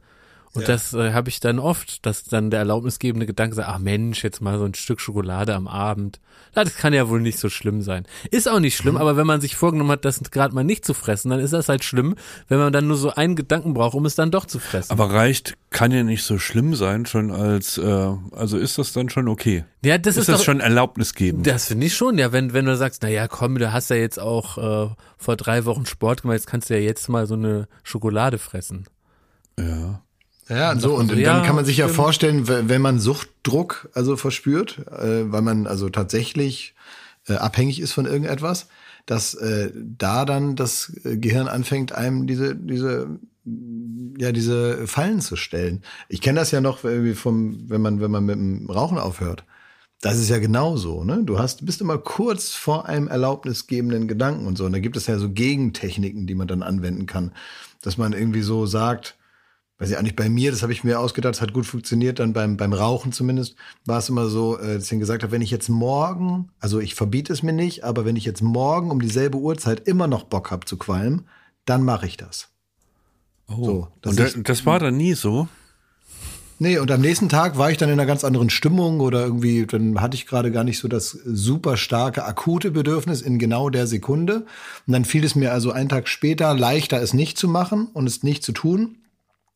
Und das äh, habe ich dann oft, dass dann der erlaubnisgebende Gedanke sagt, ach Mensch, jetzt mal so ein Stück Schokolade am Abend. Na, Das kann ja wohl nicht so schlimm sein. Ist auch nicht schlimm, aber wenn man sich vorgenommen hat, das gerade mal nicht zu fressen, dann ist das halt schlimm, wenn man dann nur so einen Gedanken braucht, um es dann doch zu fressen.
Aber reicht, kann ja nicht so schlimm sein, schon als, äh, also ist das dann schon okay?
ja, das
ist,
ist,
das
doch,
schon erlaubnisgebend?
Das finde ich schon, ja, wenn, wenn du sagst, na ja, komm, du hast ja jetzt auch äh, vor drei Wochen Sport gemacht, jetzt kannst du ja jetzt mal so eine Schokolade fressen.
ja.
Ja, so und
ja,
dann kann man sich ja
stimmt.
vorstellen, w- wenn man Suchtdruck also verspürt, äh, weil man also tatsächlich äh, abhängig ist von irgendetwas, dass äh, da dann das äh, Gehirn anfängt, einem diese diese ja diese Fallen zu stellen. Ich kenne das ja noch irgendwie vom, wenn man wenn man mit dem Rauchen aufhört. Das ist ja genauso, ne? Du hast, bist immer kurz vor einem erlaubnisgebenden Gedanken und so. Und da gibt es ja so Gegentechniken, die man dann anwenden kann. Dass man irgendwie so sagt, weiß ich auch nicht, bei mir, das habe ich mir ausgedacht, das hat gut funktioniert, dann beim, beim Rauchen zumindest, war es immer so, äh, dass ich gesagt habe, wenn ich jetzt morgen, also ich verbiete es mir nicht, aber wenn ich jetzt morgen um dieselbe Uhrzeit immer noch Bock habe zu qualmen, dann mache ich das.
Oh.
So, das
Und
ist-
das war dann nie so?
Nee, und am nächsten Tag war ich dann in einer ganz anderen Stimmung oder irgendwie, dann hatte ich gerade gar nicht so das super starke, akute Bedürfnis in genau der Sekunde. Und dann fiel es mir also einen Tag später leichter, es nicht zu machen und es nicht zu tun,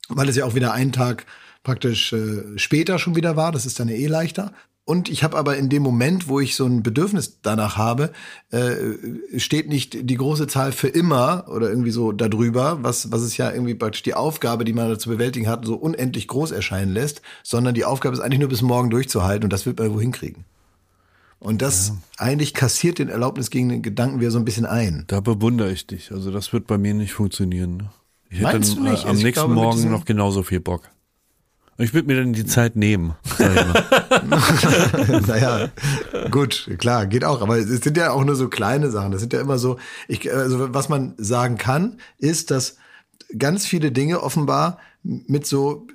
weil es ja auch wieder einen Tag praktisch äh, später schon wieder war. Das ist dann ja eh leichter. Und ich habe aber in dem Moment, wo ich so ein Bedürfnis danach habe, äh, steht nicht die große Zahl für immer oder irgendwie so darüber, was, was es ja irgendwie praktisch die Aufgabe, die man da zu bewältigen hat, so unendlich groß erscheinen lässt, sondern die Aufgabe ist eigentlich nur bis morgen durchzuhalten und das wird man wohin kriegen. Und das eigentlich kassiert den Erlaubnis gegen den Gedanken wieder so ein bisschen ein.
Da bewundere ich dich. Also das wird bei mir nicht funktionieren. Ne? Ich hätte
Meinst
dann,
du nicht?
äh, am
Also ich
nächsten
glaube,
Morgen noch genauso viel Bock. Ich würde mir dann die Zeit nehmen.
Naja, gut, klar, geht auch. Aber es sind ja auch nur so kleine Sachen. Das sind ja immer so, ich, also was man sagen kann, ist, dass ganz viele Dinge offenbar mit so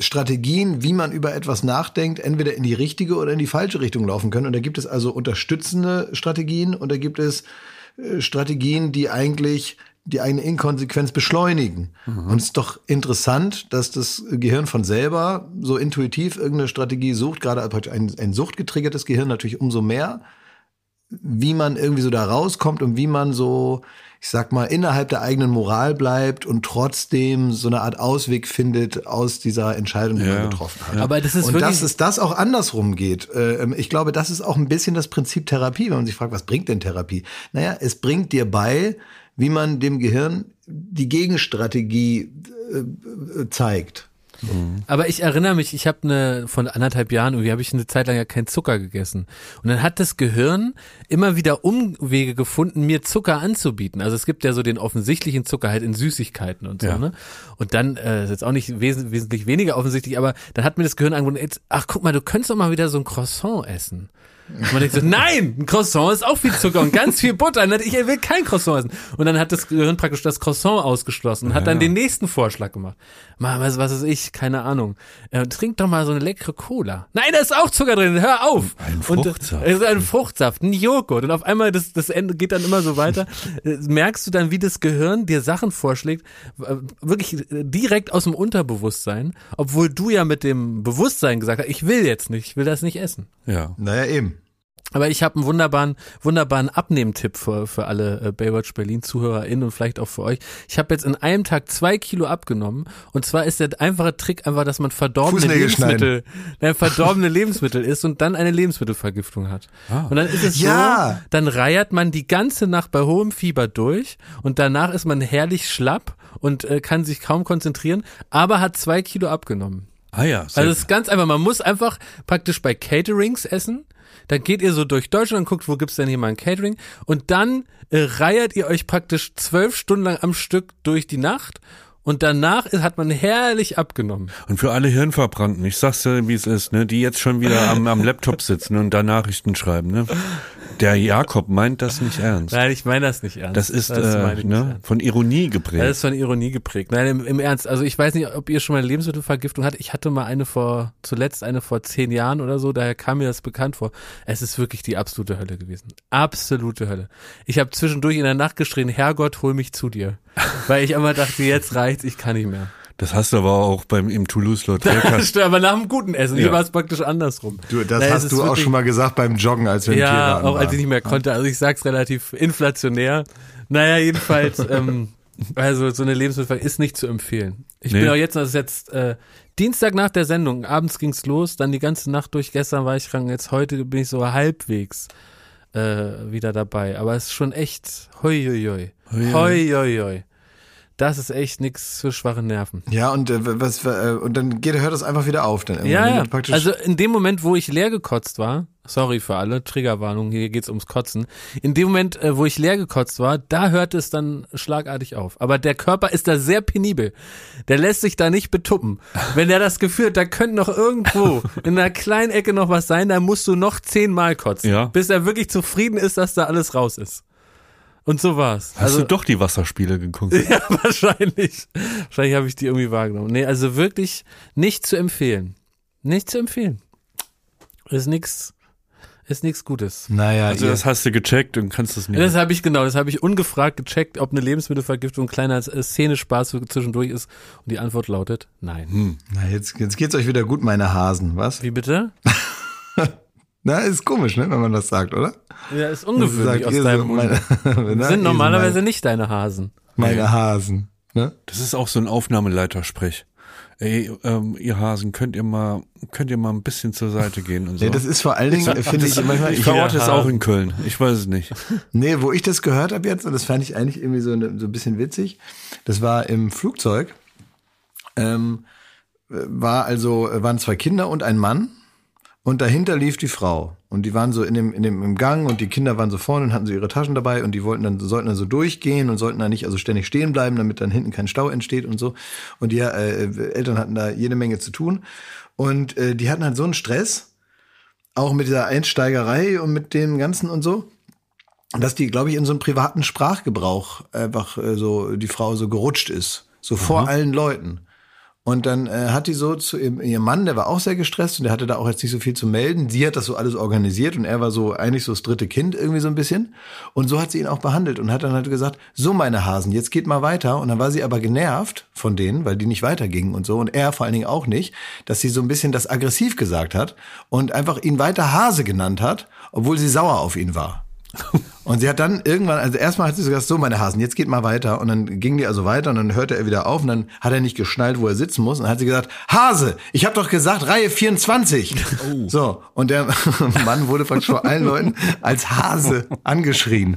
Strategien, wie man über etwas nachdenkt, entweder in die richtige oder in die falsche Richtung laufen können. Und da gibt es also unterstützende Strategien und da gibt es äh, Strategien, die eigentlich die eigene Inkonsequenz beschleunigen. Und es ist doch interessant, dass das Gehirn von selber so intuitiv irgendeine Strategie sucht, gerade ein, ein suchtgetriggertes Gehirn natürlich umso mehr, wie man irgendwie so da rauskommt und wie man so, ich sag mal, innerhalb der eigenen Moral bleibt und trotzdem so eine Art Ausweg findet aus dieser Entscheidung, die
Ja.
man getroffen hat.
Aber das ist
und
wirklich.
dass es das auch andersrum geht. Äh, Ich glaube, das ist auch ein bisschen das Prinzip Therapie, wenn man sich fragt, was bringt denn Therapie? Naja, es bringt dir bei, wie man dem Gehirn die Gegenstrategie äh, zeigt.
Aber ich erinnere mich, ich habe eine von anderthalb Jahren, irgendwie habe ich eine Zeit lang ja keinen Zucker gegessen. Und dann hat das Gehirn immer wieder Umwege gefunden, mir Zucker anzubieten. Also es gibt ja so den offensichtlichen Zucker halt in Süßigkeiten und so,
Ja.
ne? Und dann, äh, ist jetzt auch nicht wes wesentlich weniger offensichtlich, aber dann hat mir das Gehirn angeboten, ach guck mal, du könntest doch mal wieder so ein Croissant essen. Und man denkt so, nein, ein Croissant ist auch viel Zucker und ganz viel Butter. Und dann, ich will kein Croissant essen. Und dann hat das Gehirn praktisch das Croissant ausgeschlossen und hat dann den nächsten Vorschlag gemacht. Mal, was, was ist ich? Keine Ahnung. Äh, trink doch mal so eine leckere Cola. Nein, da ist auch Zucker drin. Hör auf.
Ein
Und,
Fruchtsaft.
äh, ein Fruchtsaft, ein Joghurt. Und auf einmal, das, das Ende geht dann immer so weiter. Äh, Merkst du dann, wie das Gehirn dir Sachen vorschlägt, äh, wirklich äh, direkt aus dem Unterbewusstsein, obwohl du ja mit dem Bewusstsein gesagt hast, ich will jetzt nicht, ich will das nicht essen.
Ja.
Naja, eben.
Aber ich habe einen wunderbaren, wunderbaren Abnehmtipp für, für alle äh, Baywatch Berlin ZuhörerInnen und vielleicht auch für euch. Ich habe jetzt in einem Tag zwei Kilo abgenommen und zwar ist der einfache Trick einfach, dass man verdorbene Lebensmittel, äh, verdorbene Lebensmittel isst und dann eine Lebensmittelvergiftung hat. Und dann ist es
Ja.
so, dann reiert man die ganze Nacht bei hohem Fieber durch und danach ist man herrlich schlapp und äh, kann sich kaum konzentrieren, aber hat zwei Kilo abgenommen.
Ah ja.
Also es ist ganz einfach, man muss einfach praktisch bei Caterings essen. Dann geht ihr so durch Deutschland guckt, wo gibt's denn hier mal ein Catering. Und dann äh, reiert ihr euch praktisch zwölf Stunden lang am Stück durch die Nacht. Und danach hat man herrlich abgenommen.
Und für alle Hirnverbrannten, ich sag's dir, wie es ist, ne, die jetzt schon wieder am, am Laptop sitzen und da Nachrichten schreiben, ne. Der Jakob meint das nicht ernst.
Nein, ich meine das nicht ernst.
Das ist
meine
äh, ne, von Ironie
Das
geprägt.
ist von Ironie geprägt. Nein, im, im Ernst. Also ich weiß nicht, ob ihr schon mal eine Lebensmittelvergiftung hattet. Ich hatte mal eine vor, zuletzt eine vor zehn Jahren oder so, daher kam mir das bekannt vor. Es ist wirklich die absolute Hölle gewesen. Absolute Hölle. Ich habe zwischendurch in der Nacht geschrien, Herrgott, hol mich zu dir. Weil ich immer dachte, jetzt reicht's, ich kann nicht mehr.
Das hast du aber auch beim im Toulouse-Lautrec.
Stimmt, aber nach dem guten Essen. Hier
Ja.
war es praktisch andersrum.
Du, das
Nein,
hast du auch schon mal gesagt beim Joggen, als wir im
Ja,
Tiergarten
auch als
waren.
ich nicht mehr konnte. Also ich sag's relativ inflationär. Naja, jedenfalls, ähm, also so eine Lebensmittel ist nicht zu empfehlen. Ich
Nee.
bin auch jetzt, das ist jetzt äh, Dienstag nach der Sendung, abends ging's los, dann die ganze Nacht durch, gestern war ich krank, jetzt heute bin ich so halbwegs äh, wieder dabei. Aber es ist schon echt, hoi, hoi, hoi.
Hoi,
Hoi, hoi, hoi. Das ist echt nix für schwache Nerven.
Ja, und äh, was äh, und dann geht, hört das einfach wieder auf dann.
Ja, ja. Also in dem Moment, wo ich leer gekotzt war, sorry für alle, Triggerwarnung, hier geht's ums Kotzen. In dem Moment, äh, wo ich leer gekotzt war, da hörte es dann schlagartig auf. Aber der Körper ist da sehr penibel. Der lässt sich da nicht betuppen. Wenn er das Gefühl hat, da könnte noch irgendwo in einer kleinen Ecke noch was sein, dann musst du noch zehnmal kotzen.
Ja.
Bis er wirklich zufrieden ist, dass da alles raus ist. Und so war's.
Hast du doch die Wasserspiele geguckt?
Ja, wahrscheinlich. Wahrscheinlich habe ich die irgendwie wahrgenommen. Nee, also wirklich nicht zu empfehlen. Nicht zu empfehlen. Ist nix, ist nix Gutes.
naja,
Also
ihr,
das hast du gecheckt und kannst das nicht.
Das habe ich genau, das habe ich ungefragt gecheckt, ob eine Lebensmittelvergiftung ein kleiner äh, Szenespaß für zwischendurch ist. Und die Antwort lautet nein.
na, jetzt, jetzt geht's euch wieder gut, meine Hasen, was?
Wie bitte?
Na, ist komisch, ne, wenn man das sagt, oder?
Ja, ist
Sagt
ungewöhnlich aus deinem Mund.
meine,
Sind normalerweise nicht deine Hasen.
meine, Hasen, ne?
Das ist auch so ein Aufnahmeleitersprech. Ey, ähm, ihr Hasen, könnt ihr mal, könnt ihr mal ein bisschen zur Seite gehen und so.
Nee, das ist vor allen Dingen, äh, finde ich manchmal,
ich verorte es auch in Köln. Ich weiß es nicht.
nee, wo ich das gehört habe jetzt, und das fand ich eigentlich irgendwie so, ne, so ein bisschen witzig, das war im Flugzeug, ähm, war also, waren zwei Kinder und ein Mann und dahinter lief die Frau. Und die waren so in dem, in dem im Gang und die Kinder waren so vorne und hatten so ihre Taschen dabei und die wollten dann, sollten dann so durchgehen und sollten dann nicht also ständig stehen bleiben, damit dann hinten kein Stau entsteht und so. Und die äh, Eltern hatten da jede Menge zu tun. Und äh, die hatten halt so einen Stress, auch mit dieser Einsteigerei und mit dem Ganzen und so, dass die, glaube ich, in so einen privaten Sprachgebrauch einfach äh, so die Frau so gerutscht ist. So vor allen Leuten. Und dann äh, hat die so zu ihrem, ihrem Mann, der war auch sehr gestresst und der hatte da auch jetzt nicht so viel zu melden. Sie hat das so alles organisiert und er war so eigentlich so das dritte Kind irgendwie so ein bisschen. Und so hat sie ihn auch behandelt und hat dann halt gesagt, so meine Hasen, jetzt geht mal weiter. Und dann war sie aber genervt von denen, weil die nicht weitergingen und so. Und er vor allen Dingen auch nicht, dass sie so ein bisschen das aggressiv gesagt hat und einfach ihn weiter Hase genannt hat, obwohl sie sauer auf ihn war. Und sie hat dann irgendwann, also erstmal hat sie gesagt, so meine Hasen, jetzt geht mal weiter. Und dann ging die also weiter und dann hörte er wieder auf und dann hat er nicht geschnallt, wo er sitzen muss. Und dann hat sie gesagt, Hase, ich habe doch gesagt, Reihe 24. So, und der Mann wurde praktisch vor allen Leuten als Hase angeschrien.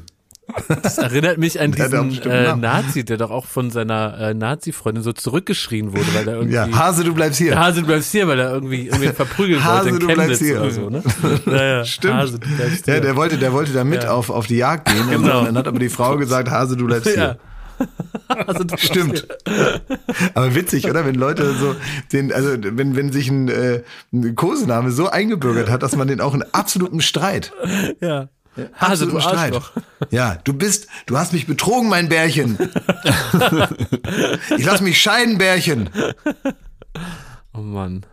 Das erinnert mich an diesen äh,
Namen.
Nazi, der doch auch von seiner äh, Nazi-Freundin so zurückgeschrien wurde, weil er irgendwie
Ja, Hase, du bleibst hier.
Hase, du bleibst hier, weil er irgendwie irgendwie verprügeln
Hase,
wollte
du
in
bleibst hier.
oder so, ne? Naja,
Stimmt.
Hase, du bleibst
Ja,
hier.
der wollte, der wollte da mit
Ja.
auf, auf die Jagd gehen. Und
Genau.
dann hat aber die Frau gesagt, Hase, du bleibst
ja.
hier.
Hase, du bleibst
Stimmt. Aber witzig, oder? Wenn Leute so den, also wenn, wenn sich ein, äh, ein Kosename so eingebürgert hat, dass man den auch in absolutem Streit.
hier. Ja. Hase, du
absoluten Streit.
Arschloch.
Ja, du bist, du hast mich betrogen, mein Bärchen. ich lass mich scheiden, Bärchen.
Oh Mann.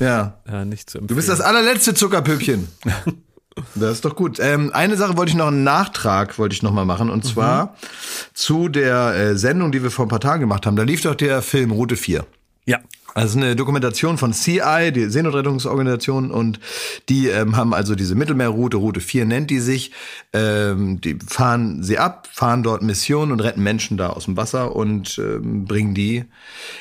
Ja.
Ja, nicht zu empfehlen.
Du bist das allerletzte Zuckerpüppchen. Das ist doch gut. Ähm, eine Sache wollte ich noch, einen Nachtrag wollte ich noch mal machen. Und zwar zu der äh, Sendung, die wir vor ein paar Tagen gemacht haben. Da lief doch der Film Route 4.
Ja.
Also eine Dokumentation von CI, die Seenotrettungsorganisation, und die ähm, haben also diese Mittelmeerroute, Route 4 nennt die sich. Ähm, die fahren sie ab, fahren dort Missionen und retten Menschen da aus dem Wasser und ähm, bringen die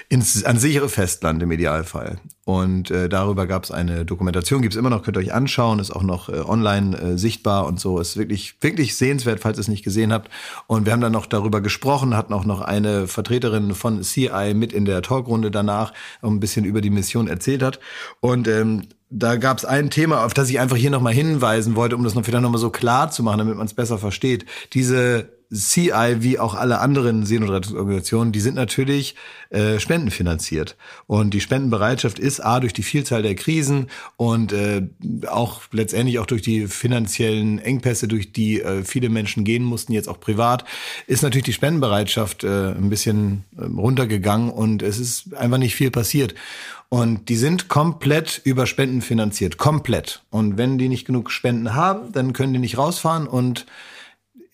ins an sichere Festland im Idealfall. Und äh, darüber gab es eine Dokumentation, gibt's immer noch, könnt ihr euch anschauen, ist auch noch äh, online äh, sichtbar und so. Ist wirklich, wirklich sehenswert, falls ihr es nicht gesehen habt. Und wir haben dann noch darüber gesprochen, hatten auch noch eine Vertreterin von CI mit in der Talkrunde danach, um ein bisschen über die Mission erzählt hat. Und ähm, da gab es ein Thema, auf das ich einfach hier nochmal hinweisen wollte, um das noch wieder nochmal so klar zu machen, damit man es besser versteht. Diese CI wie auch alle anderen Seenotrettungsorganisationen, die sind natürlich äh, spendenfinanziert. Und die Spendenbereitschaft ist A durch die Vielzahl der Krisen und äh, auch letztendlich auch durch die finanziellen Engpässe, durch die äh, viele Menschen gehen mussten, jetzt auch privat, ist natürlich die Spendenbereitschaft äh, ein bisschen äh, runtergegangen und es ist einfach nicht viel passiert. Und die sind komplett über Spenden finanziert. Komplett. Und wenn die nicht genug Spenden haben, dann können die nicht rausfahren. Und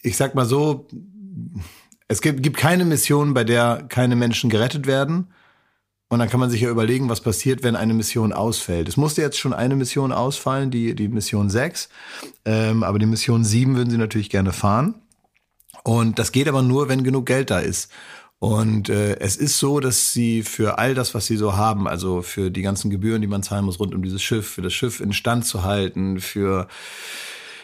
ich sag mal so, es gibt, gibt keine Mission, bei der keine Menschen gerettet werden. Und dann kann man sich ja überlegen, was passiert, wenn eine Mission ausfällt. Es musste jetzt schon eine Mission ausfallen, die, die Mission 6. Ähm, aber die Mission 7 würden sie natürlich gerne fahren. Und das geht aber nur, wenn genug Geld da ist. Und äh, es ist so, dass sie für all das, was sie so haben, also für die ganzen Gebühren, die man zahlen muss rund um dieses Schiff, für das Schiff instand zu halten, für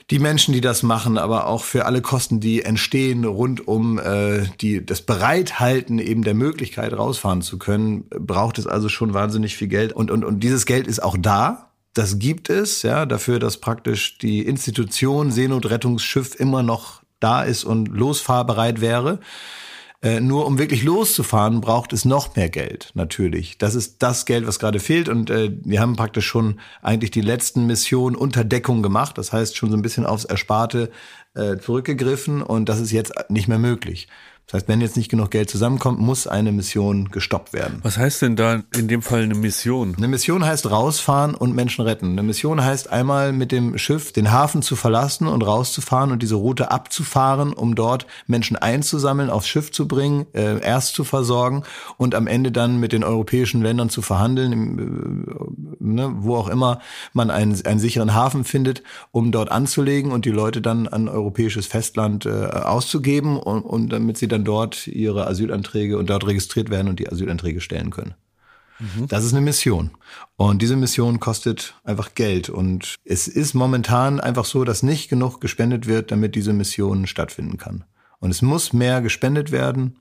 die Menschen, die das machen, aber auch für alle Kosten, die entstehen rund um äh, die, das Bereithalten eben der Möglichkeit, rausfahren zu können, braucht es also schon wahnsinnig viel Geld. Und, und, und dieses Geld ist auch da. Das gibt es, ja, dafür, dass praktisch die Institution Seenotrettungsschiff immer noch da ist und losfahrbereit wäre. Äh, nur um wirklich loszufahren, braucht es noch mehr Geld, natürlich. Das ist das Geld, was gerade fehlt. Und äh, wir haben praktisch schon eigentlich die letzten Missionen unter Deckung gemacht. Das heißt, schon so ein bisschen aufs Ersparte äh, zurückgegriffen. Und das ist jetzt nicht mehr möglich. Das heißt, wenn jetzt nicht genug Geld zusammenkommt, muss eine Mission gestoppt werden.
Was heißt denn da in dem Fall eine Mission?
Eine Mission heißt rausfahren und Menschen retten. Eine Mission heißt einmal mit dem Schiff den Hafen zu verlassen und rauszufahren und diese Route abzufahren, um dort Menschen einzusammeln, aufs Schiff zu bringen, äh, erst zu versorgen und am Ende dann mit den europäischen Ländern zu verhandeln, im, äh, ne, wo auch immer man einen, einen sicheren Hafen findet, um dort anzulegen und die Leute dann an europäisches Festland äh, auszugeben und, und damit sie dann dort ihre Asylanträge und dort registriert werden und die Asylanträge stellen können. Das ist eine Mission. Und diese Mission kostet einfach Geld. Und es ist momentan einfach so, dass nicht genug gespendet wird, damit diese Mission stattfinden kann. Und es muss mehr gespendet werden.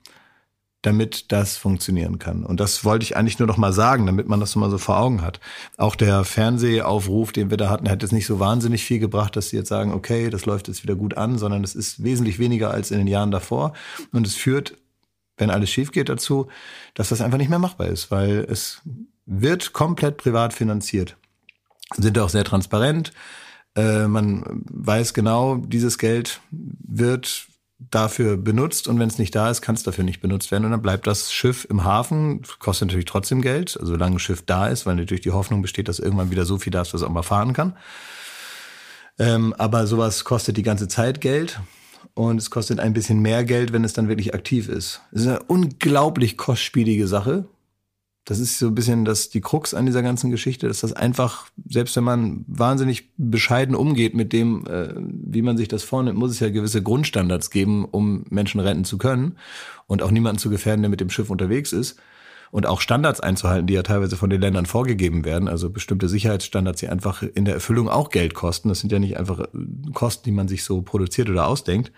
Damit das funktionieren kann. Und das wollte ich eigentlich nur noch mal sagen, damit man das mal so vor Augen hat. Auch der Fernsehaufruf, den wir da hatten, hat jetzt nicht so wahnsinnig viel gebracht, dass sie jetzt sagen, okay, das läuft jetzt wieder gut an, sondern es ist wesentlich weniger als in den Jahren davor. Und es führt, wenn alles schief geht, dazu, dass das einfach nicht mehr machbar ist, weil es wird komplett privat finanziert. Sind auch sehr transparent. Äh, man weiß genau, dieses Geld wird dafür benutzt. Und wenn es nicht da ist, kann es dafür nicht benutzt werden. Und dann bleibt das Schiff im Hafen, kostet natürlich trotzdem Geld, also solange ein Schiff da ist, weil natürlich die Hoffnung besteht, dass irgendwann wieder so viel da ist, dass es auch mal fahren kann. Ähm, aber sowas kostet die ganze Zeit Geld. Und es kostet ein bisschen mehr Geld, wenn es dann wirklich aktiv ist. Es ist eine unglaublich kostspielige Sache das ist so ein bisschen das, die Krux an dieser ganzen Geschichte, dass das einfach, selbst wenn man wahnsinnig bescheiden umgeht mit dem, äh, wie man sich das vornimmt, muss es ja gewisse Grundstandards geben, um Menschen retten zu können und auch niemanden zu gefährden, der mit dem Schiff unterwegs ist. Und auch Standards einzuhalten, die ja teilweise von den Ländern vorgegeben werden, also bestimmte Sicherheitsstandards, die einfach in der Erfüllung auch Geld kosten. Das sind ja nicht einfach Kosten, die man sich so produziert oder ausdenkt.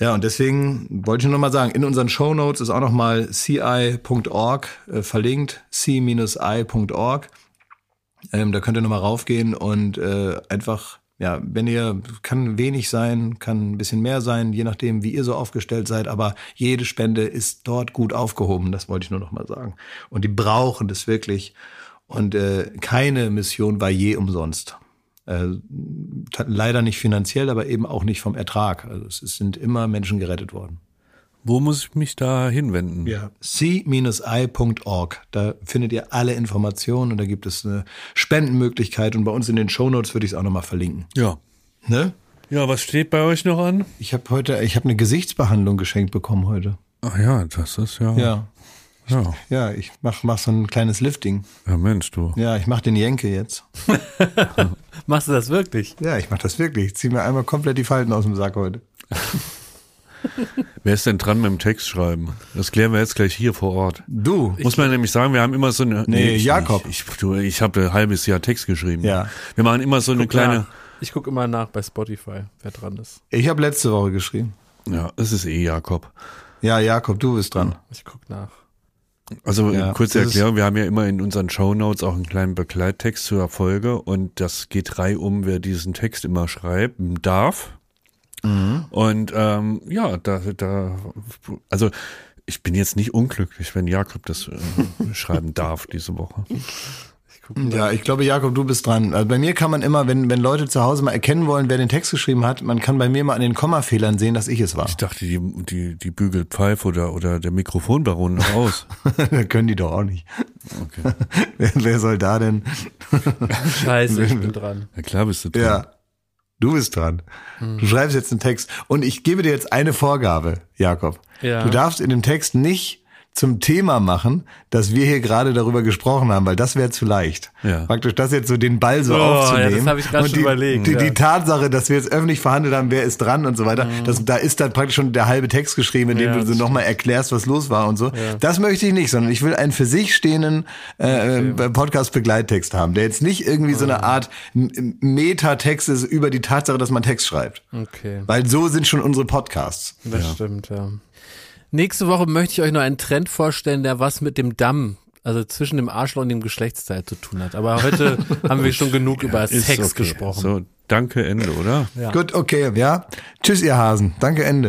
Ja, und deswegen wollte ich nur noch mal sagen, in unseren Show Notes ist auch noch mal ci.org äh, verlinkt, c-i.org. Ähm, da könnt ihr noch mal raufgehen und äh, einfach, ja, wenn ihr, kann wenig sein, kann ein bisschen mehr sein, je nachdem, wie ihr so aufgestellt seid, aber jede Spende ist dort gut aufgehoben, das wollte ich nur noch mal sagen. Und die brauchen das wirklich. Und äh, keine Mission war je umsonst. Äh, leider nicht finanziell, aber eben auch nicht vom Ertrag. Also es sind immer Menschen gerettet worden.
Wo muss ich mich da hinwenden?
Ja, c-i.org. Da findet ihr alle Informationen und da gibt es eine Spendenmöglichkeit und bei uns in den Shownotes würde ich es auch nochmal verlinken.
Ja.
Ne?
Ja, was steht bei euch noch an?
Ich habe heute, ich habe eine Gesichtsbehandlung geschenkt bekommen heute.
Ach ja, das ist ja.
Ja.
Ja,
Ja, ich mach, mach so ein kleines Lifting.
ja Mensch, du.
Ja, ich mach den Jenke jetzt.
Machst du das wirklich?
Ja, ich mach das wirklich. Ich zieh mir einmal komplett die Falten aus dem Sack heute.
Wer ist denn dran mit dem Text schreiben? Das klären wir jetzt gleich hier vor Ort.
Du.
Muss man nämlich sagen, wir haben immer so eine.
Nee,
ich
Jakob.
Ich, du, ich habe ein halbes Jahr Text geschrieben.
Ja.
Wir machen immer so eine
Guck
kleine.
nach. Ich gucke immer nach bei Spotify, wer dran ist.
Ich habe letzte Woche geschrieben.
Ja, es ist eh Jakob.
Ja, Jakob, du bist dran.
Ich guck nach.
Also
Ja,
kurze Erklärung, wir haben ja immer in unseren Shownotes auch einen kleinen Begleittext zur Folge und das geht reihum, wer diesen Text immer schreiben darf.
Mhm.
Und ähm, ja, da, da, also ich bin jetzt nicht unglücklich, wenn Jakob das äh, schreiben darf diese Woche.
Ja, ich glaube, Jakob, du bist dran. Also bei mir kann man immer, wenn, wenn Leute zu Hause mal erkennen wollen, wer den Text geschrieben hat, man kann bei mir mal an den Kommafehlern sehen, dass ich es war.
Ich dachte, die, die, die bügelt Pfeif oder, oder der Mikrofonbaron noch aus.
da können die doch auch nicht.
Okay.
Wer, wer soll da denn?
Scheiße, ich bin dran.
Ja, klar bist du dran.
Ja, du bist dran. Du schreibst jetzt einen Text. Und ich gebe dir jetzt eine Vorgabe, Jakob.
Ja.
Du darfst in dem Text nicht zum Thema machen, dass wir hier gerade darüber gesprochen haben, weil das wäre zu leicht.
Ja.
Praktisch das jetzt so den Ball so
Oh, ja,
aufzunehmen.
das hab ich
und
schon
die,
überlegt,
Die,
ja.
die Tatsache, dass wir jetzt öffentlich verhandelt haben, wer ist dran und so weiter,
Mhm.
das, da ist dann praktisch schon der halbe Text geschrieben, in dem
Ja,
du so nochmal erklärst, was los war und so. Das möchte ich nicht, sondern ich will einen für sich stehenden äh, äh, Podcast-Begleittext haben, der jetzt nicht irgendwie so eine Art M- Metatext ist über die Tatsache, dass man Text schreibt.
Okay,
Weil so sind schon unsere Podcasts.
das stimmt, ja. Nächste Woche möchte ich euch noch einen Trend vorstellen, der was mit dem Damm, also zwischen dem Arschloch und dem Geschlechtsteil zu tun hat. Aber heute haben wir schon genug über
Ist
Sex
okay.
gesprochen.
So, danke, Ende, oder?
Ja.
Gut, okay, ja. Tschüss, ihr Hasen. Danke, Ende.